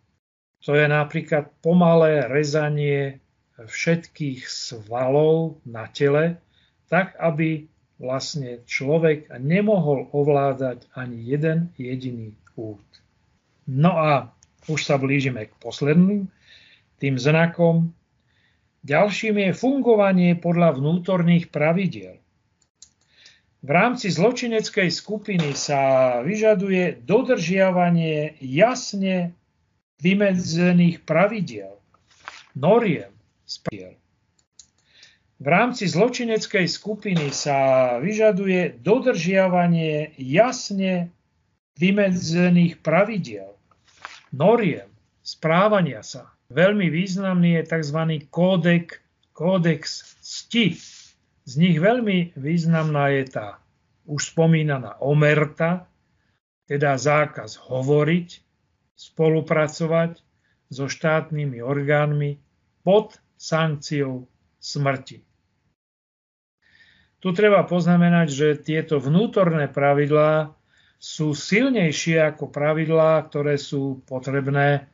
To je napríklad pomalé rezanie všetkých svalov na tele, tak aby vlastne človek nemohol ovládať ani jeden jediný út. No a už sa blížime k posledným tým znakom. Ďalším je fungovanie podľa vnútorných pravidiel. V rámci zločineckej skupiny sa vyžaduje dodržiavanie jasne vymedzených pravidiel, noriem, spravidiel. V rámci zločineckej skupiny sa vyžaduje dodržiavanie jasne vymedzených pravidiel, noriem, správania sa. Veľmi významný je tzv. kódex, kódex cti, z nich veľmi významná je tá už spomínaná omerta, teda zákaz hovoriť, spolupracovať so štátnymi orgánmi pod sankciou smrti. Tu treba poznamenať, že tieto vnútorné pravidlá sú silnejšie ako pravidlá, ktoré sú potrebné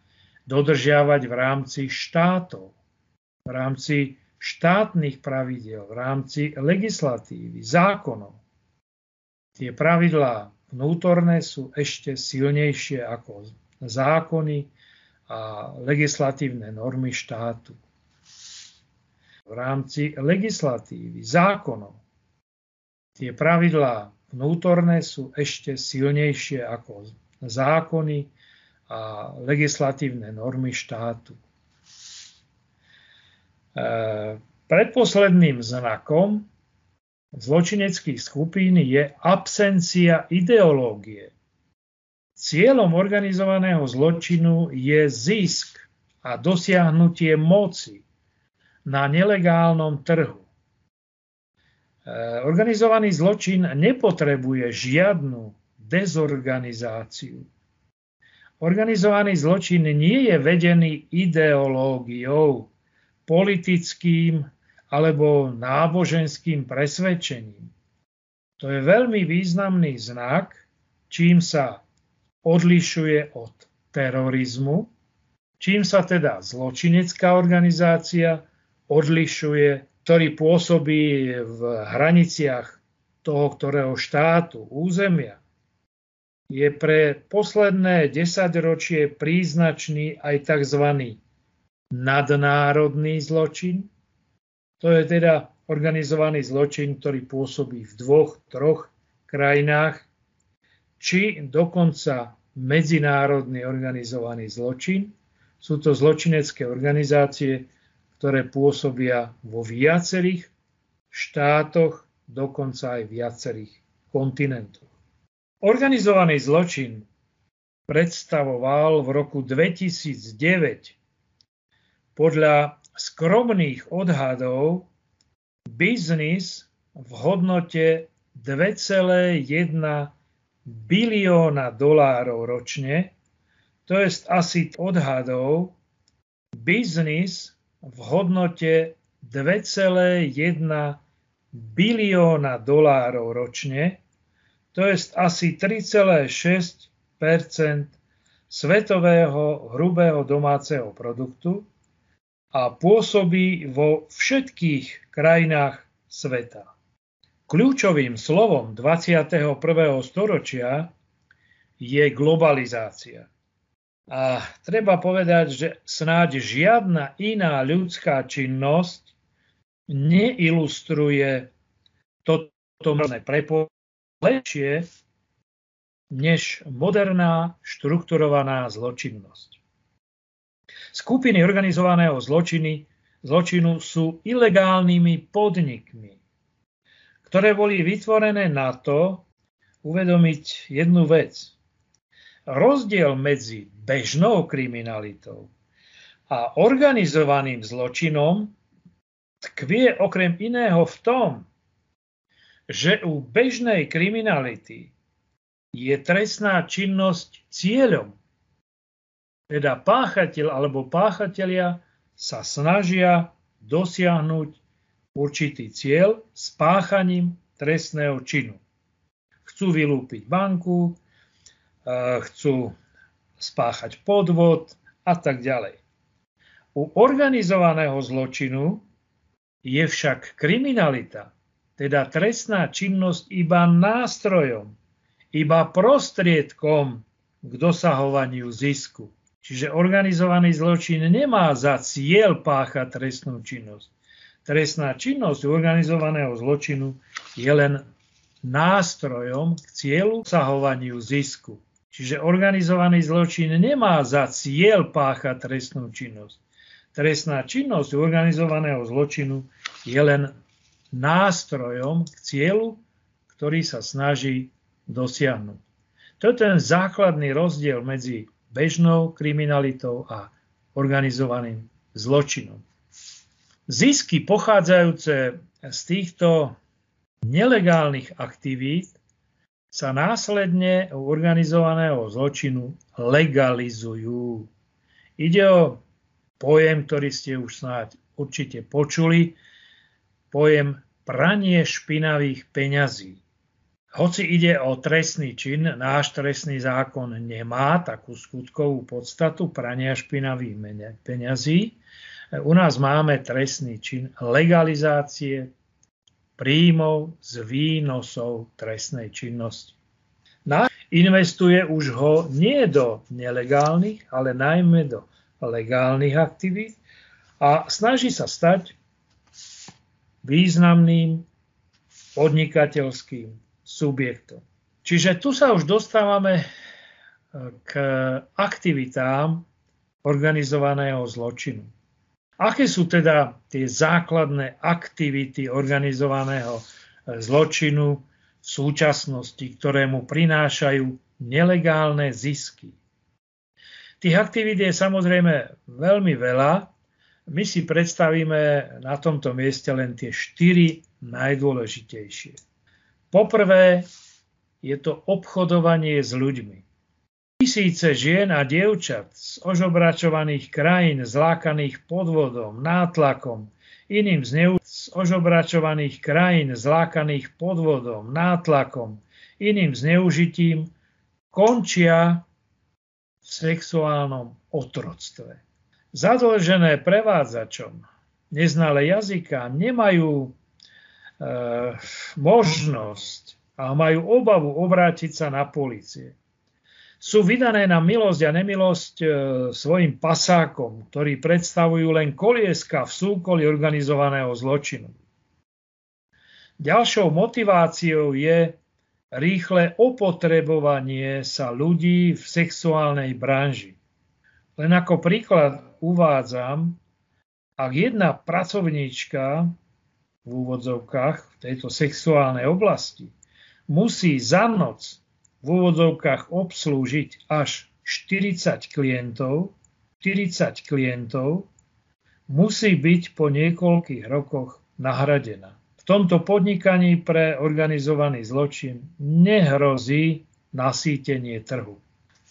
dodržiavať v rámci štátov, v rámci štátnych pravidel, v rámci legislatívy, zákonov. Tie pravidlá vnútorné sú ešte silnejšie ako zákony a legislatívne normy štátu. V rámci legislatívy, zákonov, tie pravidlá vnútorné sú ešte silnejšie ako zákony a legislatívne normy štátu. E, predposledným znakom zločineckých skupín je absencia ideológie. Cieľom organizovaného zločinu je zisk a dosiahnutie moci na nelegálnom trhu. E, organizovaný zločin nepotrebuje žiadnu dezorganizáciu. Organizovaný zločin nie je vedený ideológiou, politickým alebo náboženským presvedčením. To je veľmi významný znak, čím sa odlišuje od terorizmu, čím sa teda zločinecká organizácia odlišuje, ktorý pôsobí v hraniciach toho, ktorého štátu, územia, je pre posledné desaťročie príznačný aj tzv. nadnárodný zločin, to je teda organizovaný zločin, ktorý pôsobí v dvoch, troch krajinách, či dokonca medzinárodný organizovaný zločin. Sú to zločinecké organizácie, ktoré pôsobia vo viacerých štátoch, dokonca aj viacerých kontinentoch. Organizovaný zločin predstavoval v roku 2009 podľa skromných odhadov biznis v hodnote 2,1 bilióna dolárov ročne, to je asi odhadov, biznis v hodnote 2,1 bilióna dolárov ročne, to je asi 3,6% svetového hrubého domáceho produktu, a pôsobí vo všetkých krajinách sveta. Kľúčovým slovom 21. storočia je globalizácia. A treba povedať, že snáď žiadna iná ľudská činnosť neilustruje toto prepojenie lepšie než moderná štrukturovaná zločinnosť. Skupiny organizovaného zločiny, zločinu sú ilegálnymi podnikmi, ktoré boli vytvorené na to uvedomiť jednu vec. Rozdiel medzi bežnou kriminalitou a organizovaným zločinom tkvie okrem iného v tom, že u bežnej kriminality je trestná činnosť cieľom teda páchateľ alebo páchatelia sa snažia dosiahnuť určitý cieľ s páchaním trestného činu. Chcú vylúpiť banku, chcú spáchať podvod a tak ďalej. U organizovaného zločinu je však kriminalita, teda trestná činnosť iba nástrojom, iba prostriedkom k dosahovaniu zisku. Čiže organizovaný zločin nemá za cieľ páchať trestnú činnosť. Trestná činnosť organizovaného zločinu je len nástrojom k cieľu sahovaniu zisku. Čiže organizovaný zločin nemá za cieľ páchať trestnú činnosť. Trestná činnosť organizovaného zločinu je len nástrojom k cieľu, ktorý sa snaží dosiahnuť. To je ten základný rozdiel medzi bežnou kriminalitou a organizovaným zločinom. Zisky pochádzajúce z týchto nelegálnych aktivít sa následne u organizovaného zločinu legalizujú. Ide o pojem, ktorý ste už snáď určite počuli, pojem pranie špinavých peňazí. Hoci ide o trestný čin, náš trestný zákon nemá takú skutkovú podstatu prania špinavých peňazí. U nás máme trestný čin legalizácie príjmov z výnosov trestnej činnosti. Investuje už ho nie do nelegálnych, ale najmä do legálnych aktivít a snaží sa stať významným podnikateľským subjektom. Čiže tu sa už dostávame e, k aktivitám organizovaného zločinu. Aké sú teda tie základné aktivity organizovaného e, zločinu v súčasnosti, ktoré mu prinášajú nelegálne zisky? Tých aktivít je samozrejme veľmi veľa. My si predstavíme na tomto mieste len tie štyri najdôležitejšie. Poprvé je to obchodovanie s ľuďmi. Tisíce žien a dievčat z ožobračovaných krajín zlákaných podvodom, nátlakom, iným zneu z ožobračovaných krajín zlákaných podvodom, nátlakom, iným zneužitím končia v sexuálnom otroctve. Zadlžené prevádzačom, neznalé jazyka, nemajú Eh, možnosť a majú obavu obrátiť sa na policie. Sú vydané na milosť a nemilosť e, svojim pasákom, ktorí predstavujú len kolieska v súkoli organizovaného zločinu. Ďalšou motiváciou je rýchle opotrebovanie sa ľudí v sexuálnej branži. Len ako príklad uvádzam, ak jedna pracovníčka v úvodzovkách v tejto sexuálnej oblasti musí za noc v úvodzovkách obslúžiť až 40 klientov, 40 klientov musí byť po niekoľkých rokoch nahradená. V tomto podnikaní pre organizovaný zločin nehrozí nasýtenie trhu.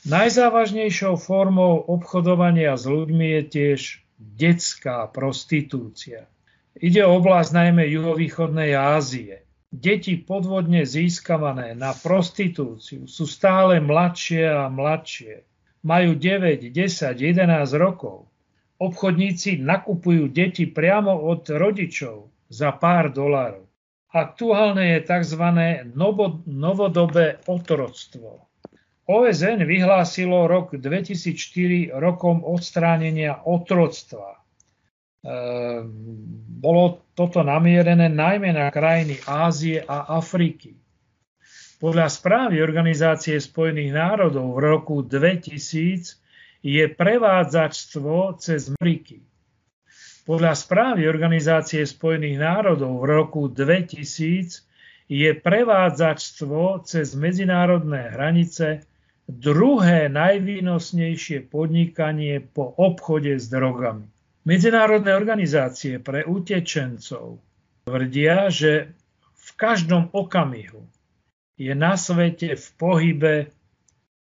Najzávažnejšou formou obchodovania s ľuďmi je tiež detská prostitúcia. Ide o oblasť najmä juhovýchodnej Ázie. Deti podvodne získavané na prostitúciu sú stále mladšie a mladšie. Majú 9, 10, 11 rokov. Obchodníci nakupujú deti priamo od rodičov za pár dolárov. Aktuálne je tzv. novodobé otroctvo. OSN vyhlásilo rok 2004 rokom odstránenia otroctva. Ehm, bolo toto namierené najmä na krajiny Ázie a Afriky. Podľa správy Organizácie spojených národov v roku 2000 je prevádzačstvo cez Mriky. Podľa správy Organizácie spojených národov v roku 2000 je prevádzačstvo cez medzinárodné hranice druhé najvýnosnejšie podnikanie po obchode s drogami. Medzinárodné organizácie pre utečencov tvrdia, že v každom okamihu je na svete v pohybe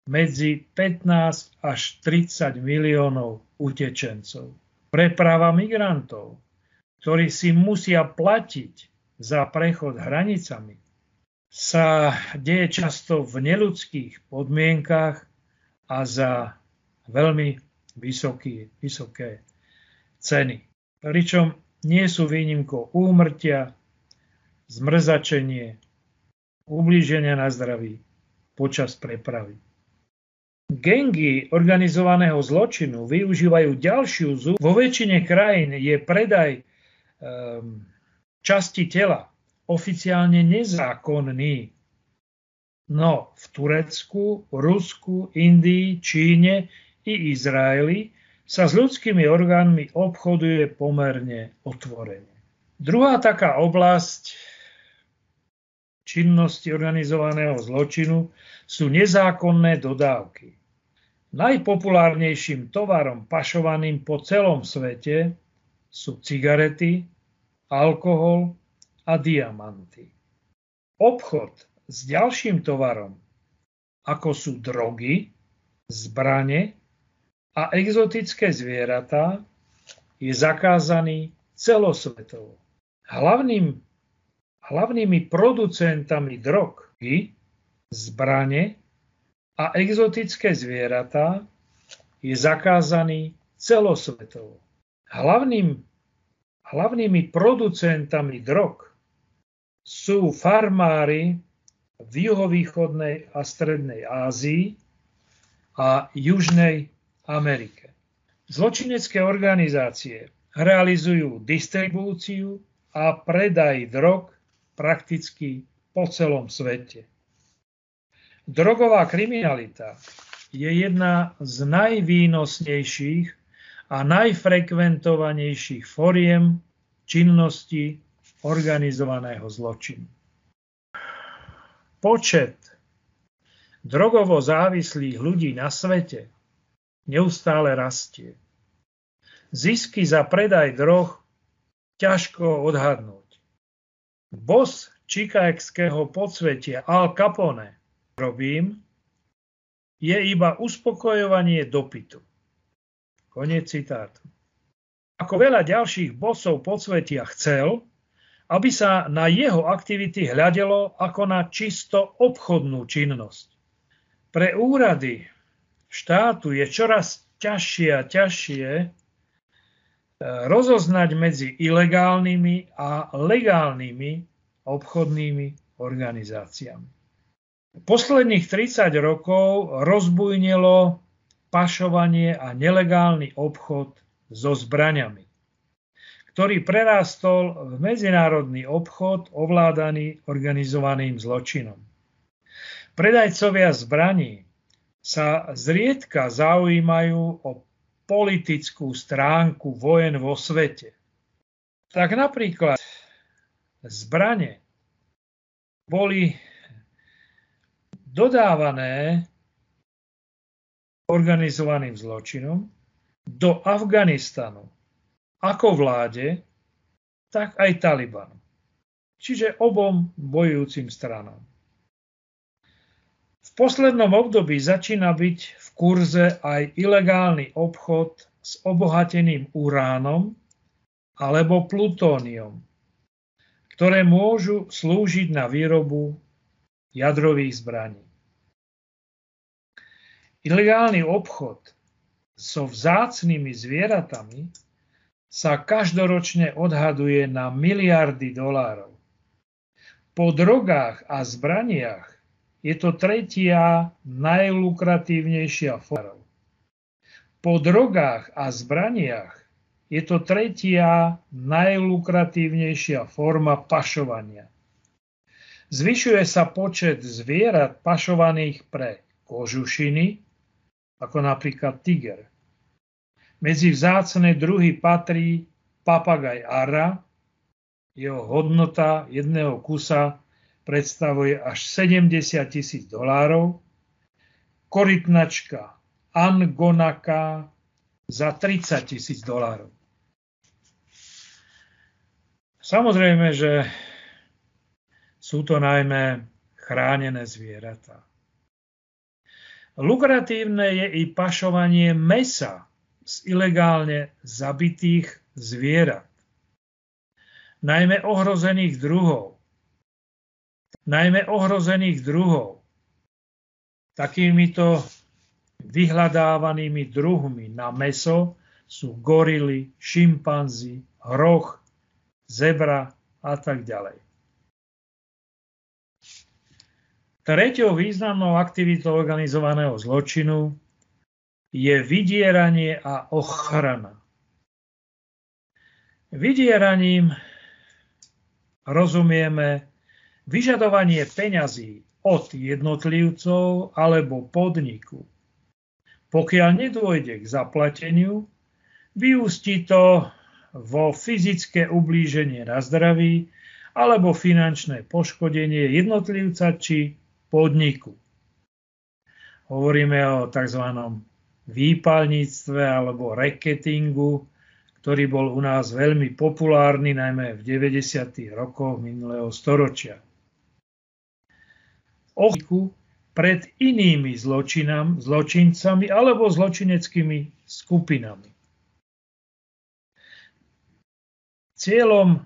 medzi 15 až 30 miliónov utečencov. Preprava migrantov, ktorí si musia platiť za prechod hranicami, sa deje často v neludských podmienkach a za veľmi vysoký, vysoké ceny. Pričom nie sú výnimkou úmrtia, zmrzačenie, ublíženia na zdraví počas prepravy. Gengy organizovaného zločinu využívajú ďalšiu zub. Vo väčšine krajín je predaj um, časti tela oficiálne nezákonný. No v Turecku, Rusku, Indii, Číne i Izraeli sa s ľudskými orgánmi obchoduje pomerne otvorene. Druhá taká oblasť činnosti organizovaného zločinu sú nezákonné dodávky. Najpopulárnejším tovarom pašovaným po celom svete sú cigarety, alkohol a diamanty. Obchod s ďalším tovarom, ako sú drogy, zbrane a exotické zvieratá je zakázaný celosvetovo. Hlavným hlavnými producentami drog, zbrane a exotické zvieratá je zakázaný celosvetovo. Hlavným, hlavnými producentami drog sú farmári v juhovýchodnej a strednej Ázii a Južnej Amerike. Zločinecké organizácie realizujú distribúciu a predaj drog prakticky po celom svete. Drogová kriminalita je jedna z najvýnosnejších a najfrekventovanejších foriem činnosti organizovaného zločinu. Počet drogovo závislých ľudí na svete neustále rastie. Zisky za predaj drog ťažko odhadnúť. Bos čikajského podsvetia Al Capone robím, je iba uspokojovanie dopytu. Konec citátu. Ako veľa ďalších bosov podsvetia chcel, aby sa na jeho aktivity hľadelo ako na čisto obchodnú činnosť. Pre úrady štátu je čoraz ťažšie a ťažšie e, rozoznať medzi ilegálnymi a legálnymi obchodnými organizáciami. Posledných 30 rokov rozbujnilo pašovanie a nelegálny obchod so zbraňami, ktorý prerástol v medzinárodný obchod ovládaný organizovaným zločinom. Predajcovia zbraní sa zriedka zaujímajú o politickú stránku vojen vo svete. Tak napríklad zbrane boli dodávané organizovaným zločinom do Afganistanu ako vláde, tak aj Talibanu. Čiže obom bojujúcim stranám. V poslednom období začína byť v kurze aj ilegálny obchod s obohateným uránom alebo plutóniom, ktoré môžu slúžiť na výrobu jadrových zbraní. Ilegálny obchod so vzácnými zvieratami sa každoročne odhaduje na miliardy dolárov. Po drogách a zbraniach je to tretia najlukratívnejšia forma. Po drogách a zbraniach je to tretia najlukratívnejšia forma pašovania. Zvyšuje sa počet zvierat pašovaných pre kožušiny, ako napríklad tiger. Medzi vzácne druhy patrí papagaj ara, jeho hodnota jedného kusa predstavuje až 70 tisíc dolárov, korytnačka angonaka za 30 tisíc dolárov. Samozrejme, že sú to najmä chránené zvieratá. Lukratívne je i pašovanie mesa z ilegálne zabitých zvierat, najmä ohrozených druhov. Najmä ohrozených druhov. Takýmito vyhľadávanými druhmi na meso sú gorily, šimpanzi, hroch, zebra a tak ďalej. Treťou významnou aktivitou organizovaného zločinu je vydieranie a ochrana. Vydieraním rozumieme vyžadovanie peňazí od jednotlivcov alebo podniku. Pokiaľ nedôjde k zaplateniu, vyústi to vo fyzické ublíženie na zdraví alebo finančné poškodenie jednotlivca či podniku. Hovoríme o tzv. výpalníctve alebo reketingu, ktorý bol u nás veľmi populárny najmä v 90. rokoch minulého storočia. Ochku pred inými zločinami, zločincami alebo zločineckými skupinami. Cieľom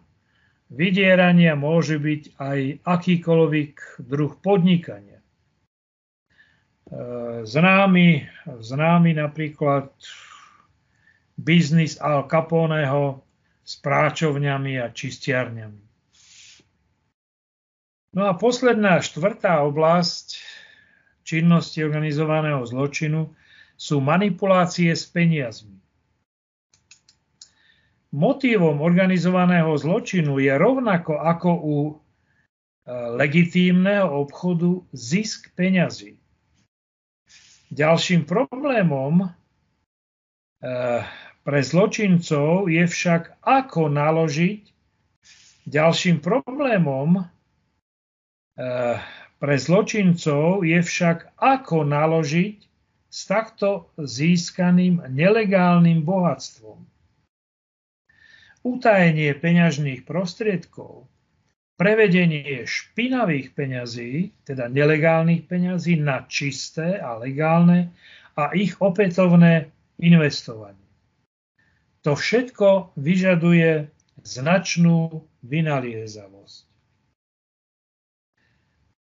vydierania môže byť aj akýkoľvek druh podnikania. E, známy, známy napríklad biznis Al Caponeho s práčovňami a čistiarňami. No a posledná štvrtá oblasť činnosti organizovaného zločinu sú manipulácie s peniazmi. Motívom organizovaného zločinu je rovnako ako u e, legitímneho obchodu zisk peňazí. Ďalším problémom e, pre zločincov je však ako naložiť. Ďalším problémom pre zločincov je však ako naložiť s takto získaným nelegálnym bohatstvom. Utajenie peňažných prostriedkov, prevedenie špinavých peňazí, teda nelegálnych peňazí, na čisté a legálne a ich opätovné investovanie. To všetko vyžaduje značnú vynaliezavosť.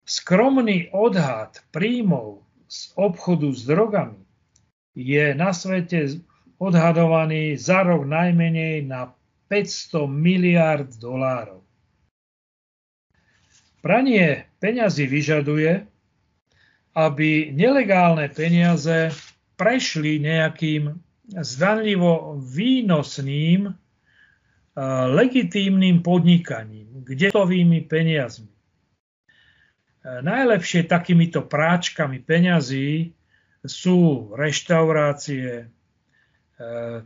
Skromný odhad príjmov z obchodu s drogami je na svete odhadovaný za rok najmenej na 500 miliard dolárov. Pranie peňazí vyžaduje, aby nelegálne peniaze prešli nejakým zdanlivo výnosným, legitímnym podnikaním, kdetovými peniazmi. Najlepšie takýmito práčkami peňazí sú reštaurácie, e,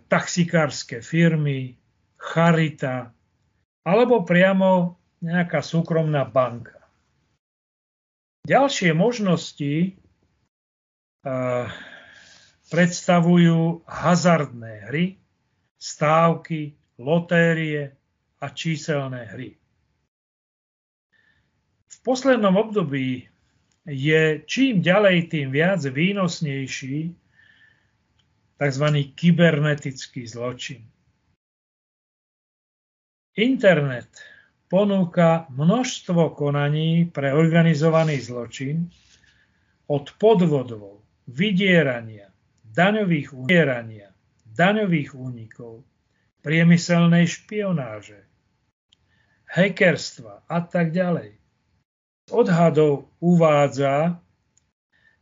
taxikárske firmy, charita alebo priamo nejaká súkromná banka. Ďalšie možnosti e, predstavujú hazardné hry, stávky, lotérie a číselné hry. V poslednom období je čím ďalej tým viac výnosnejší tzv. kybernetický zločin. Internet ponúka množstvo konaní pre organizovaný zločin od podvodov, vydierania, daňových únierania, daňových únikov, priemyselnej špionáže, hackerstva a tak ďalej odhadov uvádza,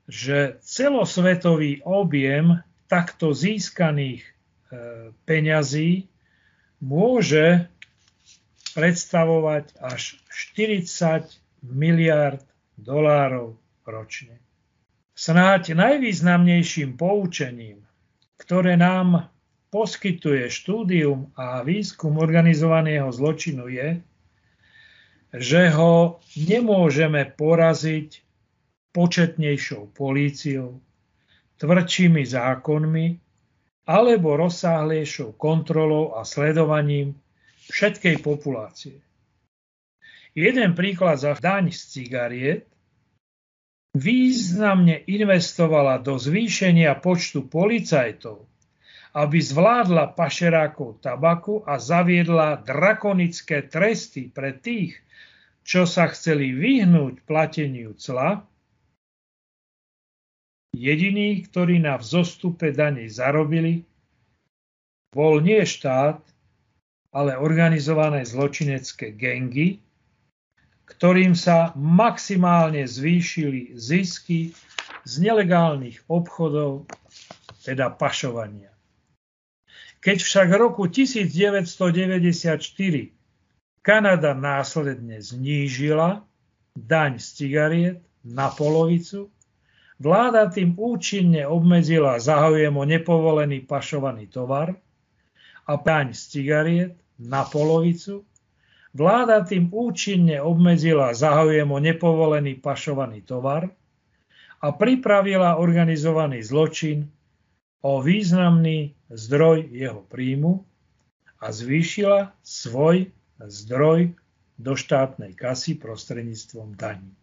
že celosvetový objem takto získaných e, peňazí môže predstavovať až 40 miliard dolárov ročne. Snáď najvýznamnejším poučením, ktoré nám poskytuje štúdium a výskum organizovaného zločinu je, že ho nemôžeme poraziť početnejšou políciou, tvrdšími zákonmi alebo rozsáhlejšou kontrolou a sledovaním všetkej populácie. Jeden príklad za daň z cigariet významne investovala do zvýšenia počtu policajtov, aby zvládla pašerákov tabaku a zaviedla drakonické tresty pre tých, čo sa chceli vyhnúť plateniu cla, jediný, ktorý na vzostupe dane zarobili, bol nie štát, ale organizované zločinecké gengy, ktorým sa maximálne zvýšili zisky z nelegálnych obchodov, teda pašovania. Keď však v roku 1994 Kanada následne znížila daň z cigariet na polovicu, vláda tým účinne obmedzila záujem o nepovolený pašovaný tovar a daň z cigariet na polovicu, vláda tým účinne obmedzila záujem nepovolený pašovaný tovar a pripravila organizovaný zločin o významný zdroj jeho príjmu a zvýšila svoj zdroj do štátnej kasy prostredníctvom daní.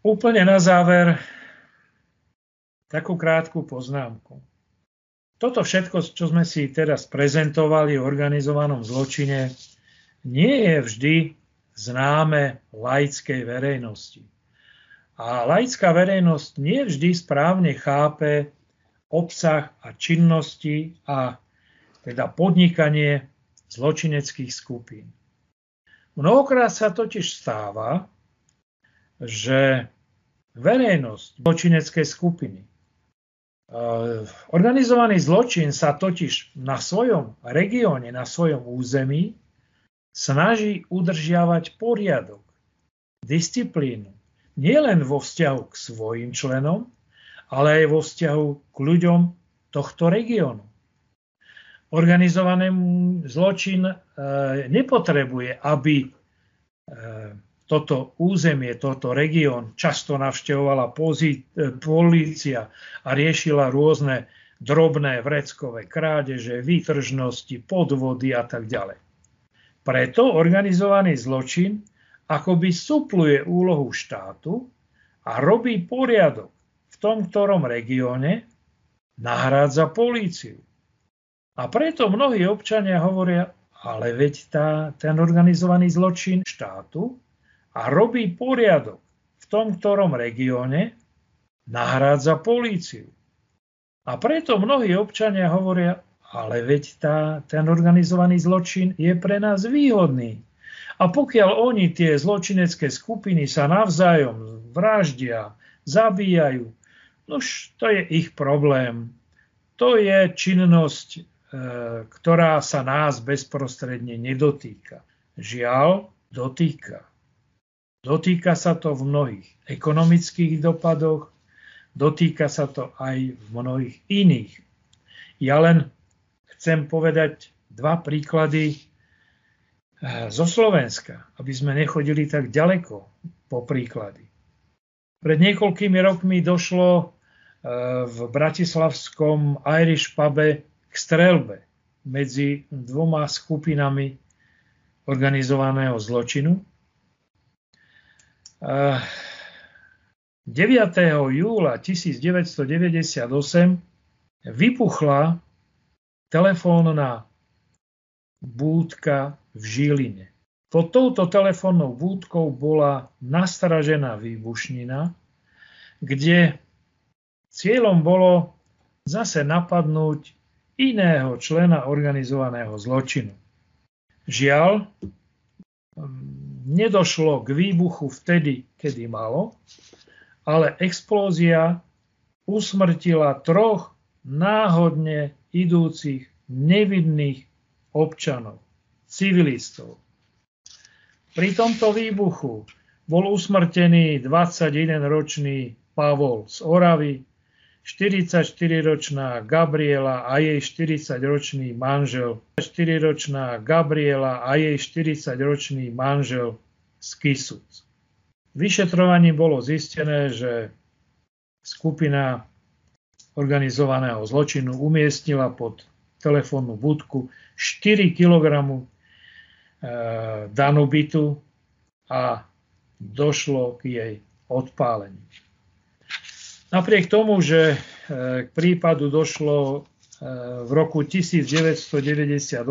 Úplne na záver takú krátku poznámku. Toto všetko, čo sme si teraz prezentovali o organizovanom zločine, nie je vždy známe laickej verejnosti. A laická verejnosť nie vždy správne chápe obsah a činnosti a teda podnikanie zločineckých skupín. Mnohokrát sa totiž stáva, že verejnosť zločineckej skupiny Organizovaný zločin sa totiž na svojom regióne, na svojom území snaží udržiavať poriadok, disciplínu, nielen vo vzťahu k svojim členom, ale aj vo vzťahu k ľuďom tohto regiónu. Organizovaný zločin e, nepotrebuje, aby e, toto územie, toto región často navštevovala polícia a riešila rôzne drobné vreckové krádeže, výtržnosti, podvody a tak ďalej. Preto organizovaný zločin akoby supluje úlohu štátu a robí poriadok tom ktorom regióne, nahrádza políciu. A preto mnohí občania hovoria, ale veď tá, ten organizovaný zločin štátu a robí poriadok v tom ktorom regióne, nahrádza políciu. A preto mnohí občania hovoria, ale veď tá, ten organizovaný zločin je pre nás výhodný. A pokiaľ oni, tie zločinecké skupiny, sa navzájom vraždia, zabíjajú, nož to je ich problém. To je činnosť, e, ktorá sa nás bezprostredne nedotýka. Žiaľ, dotýka. Dotýka sa to v mnohých ekonomických dopadoch, dotýka sa to aj v mnohých iných. Ja len chcem povedať dva príklady eh, zo Slovenska, aby sme nechodili tak ďaleko po príklady. Pred niekoľkými rokmi došlo eh, v bratislavskom Irish pube k strelbe medzi dvoma skupinami organizovaného zločinu 9. júla 1998 vypuchla telefónna búdka v Žiline. Pod touto telefónnou búdkou bola nastražená výbušnina, kde cieľom bolo zase napadnúť iného člena organizovaného zločinu. Žiaľ, nedošlo k výbuchu vtedy, kedy malo, ale explózia usmrtila troch náhodne idúcich nevidných občanov, civilistov. Pri tomto výbuchu bol usmrtený 21-ročný Pavol z Oravy, 44-ročná Gabriela a jej 40-ročný manžel, 4-ročná Gabriela a jej 40-ročný manžel z Kisuc. Vyšetrovaní bolo zistené, že skupina organizovaného zločinu umiestnila pod telefónnu budku 4 kg danubitu a došlo k jej odpáleniu. Napriek tomu, že e, k prípadu došlo e, v roku 1998,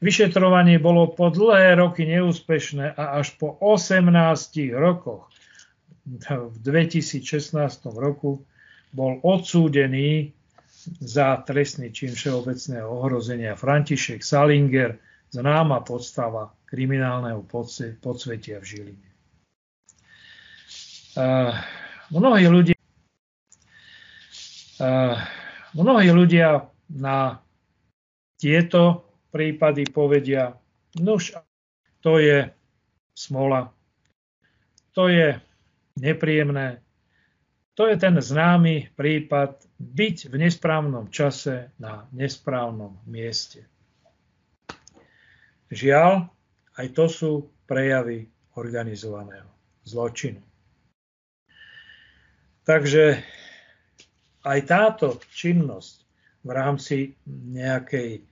vyšetrovanie bolo po dlhé roky neúspešné a až po 18 rokoch v 2016 roku bol odsúdený za trestný čin všeobecného ohrozenia František Salinger, známa podstava kriminálneho podsvetia v Žiline. Uh, Mnohí ľudia, uh, mnohí ľudia na tieto prípady povedia, nuž, to je smola, to je nepríjemné, to je ten známy prípad byť v nesprávnom čase na nesprávnom mieste. Žiaľ, aj to sú prejavy organizovaného zločinu. Takže aj táto činnosť v rámci nejakej e,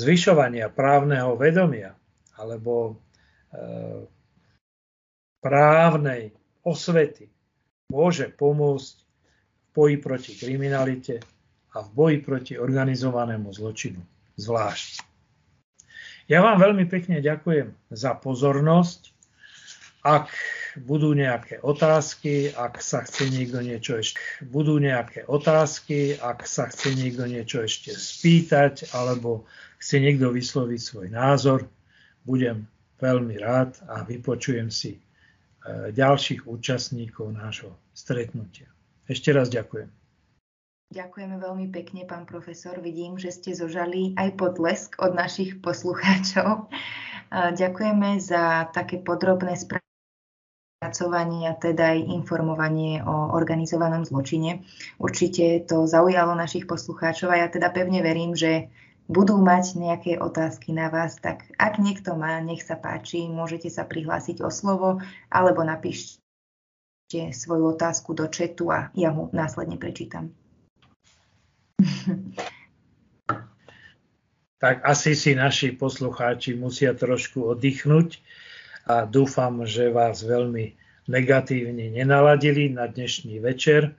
zvyšovania právneho vedomia alebo e, právnej osvety môže pomôcť v boji proti kriminalite a v boji proti organizovanému zločinu zvlášť. Ja vám veľmi pekne ďakujem za pozornosť. Ak budú nejaké otázky, ak sa chce niekto niečo ešte, budú nejaké otázky, ak sa chce niekto niečo ešte spýtať, alebo chce niekto vysloviť svoj názor, budem veľmi rád a vypočujem si e, ďalších účastníkov nášho stretnutia. Ešte raz ďakujem. Ďakujeme veľmi pekne, pán profesor. Vidím, že ste zožali aj potlesk od našich poslucháčov. Ďakujeme za také podrobné spracovanie a teda aj informovanie o organizovanom zločine. Určite to zaujalo našich poslucháčov a ja teda pevne verím, že budú mať nejaké otázky na vás, tak ak niekto má, nech sa páči, môžete sa prihlásiť o slovo alebo napíšte svoju otázku do četu a ja mu následne prečítam. Tak asi si naši poslucháči musia trošku oddychnúť a dúfam, že vás veľmi negatívne nenaladili na dnešný večer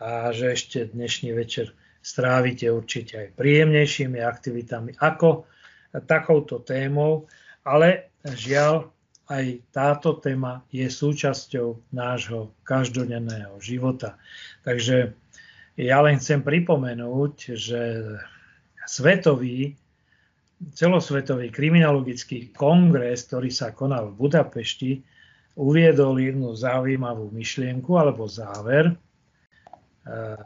a že ešte dnešný večer strávite určite aj príjemnejšími aktivitami ako takouto témou, ale žiaľ aj táto téma je súčasťou nášho každodenného života. Takže ja len chcem pripomenúť, že svetový, celosvetový kriminologický kongres, ktorý sa konal v Budapešti, uviedol jednu zaujímavú myšlienku alebo záver, eh,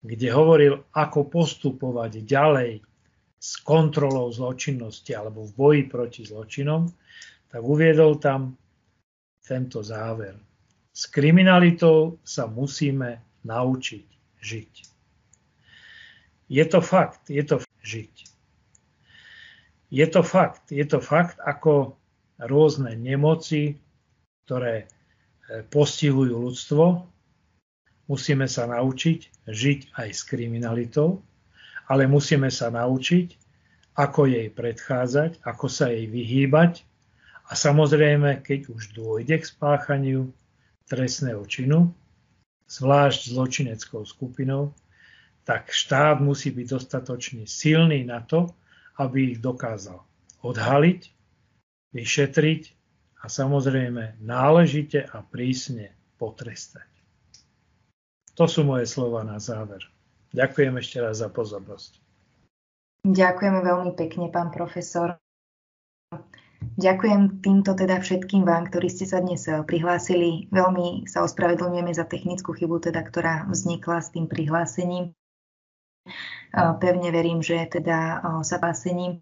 kde hovoril, ako postupovať ďalej s kontrolou zločinnosti alebo v boji proti zločinom, tak uviedol tam tento záver. S kriminalitou sa musíme naučiť žiť. Je to fakt, je to žiť. Je to fakt, je to fakt ako rôzne nemoci, ktoré e, postihujú ľudstvo. Musíme sa naučiť žiť aj s kriminalitou, ale musíme sa naučiť, ako jej predchádzať, ako sa jej vyhýbať a samozrejme, keď už dôjde k spáchaniu trestného činu, zvlášť zločineckou skupinou, tak štát musí byť dostatočne silný na to, aby ich dokázal odhaliť, vyšetriť a samozrejme náležite a prísne potrestať. To sú moje slova na záver. Ďakujem ešte raz za pozornosť. Ďakujeme veľmi pekne, pán profesor. Ďakujem týmto teda všetkým vám, ktorí ste sa dnes eh, prihlásili. Veľmi sa ospravedlňujeme za technickú chybu, teda, ktorá vznikla s tým prihlásením. Eh, pevne verím, že teda eh, sa pásením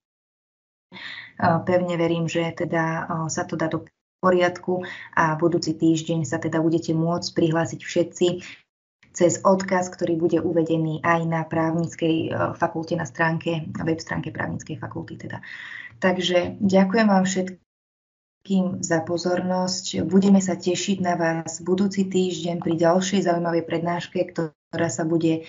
Pevne verím, že teda sa to dá do poriadku a budúci týždeň sa teda budete môcť prihlásiť všetci cez odkaz, ktorý bude uvedený aj na právnickej fakulte na stránke, web stránke právnickej fakulty. Teda. Takže ďakujem vám všetkým za pozornosť. Budeme sa tešiť na vás budúci týždeň pri ďalšej zaujímavej prednáške, ktorá sa bude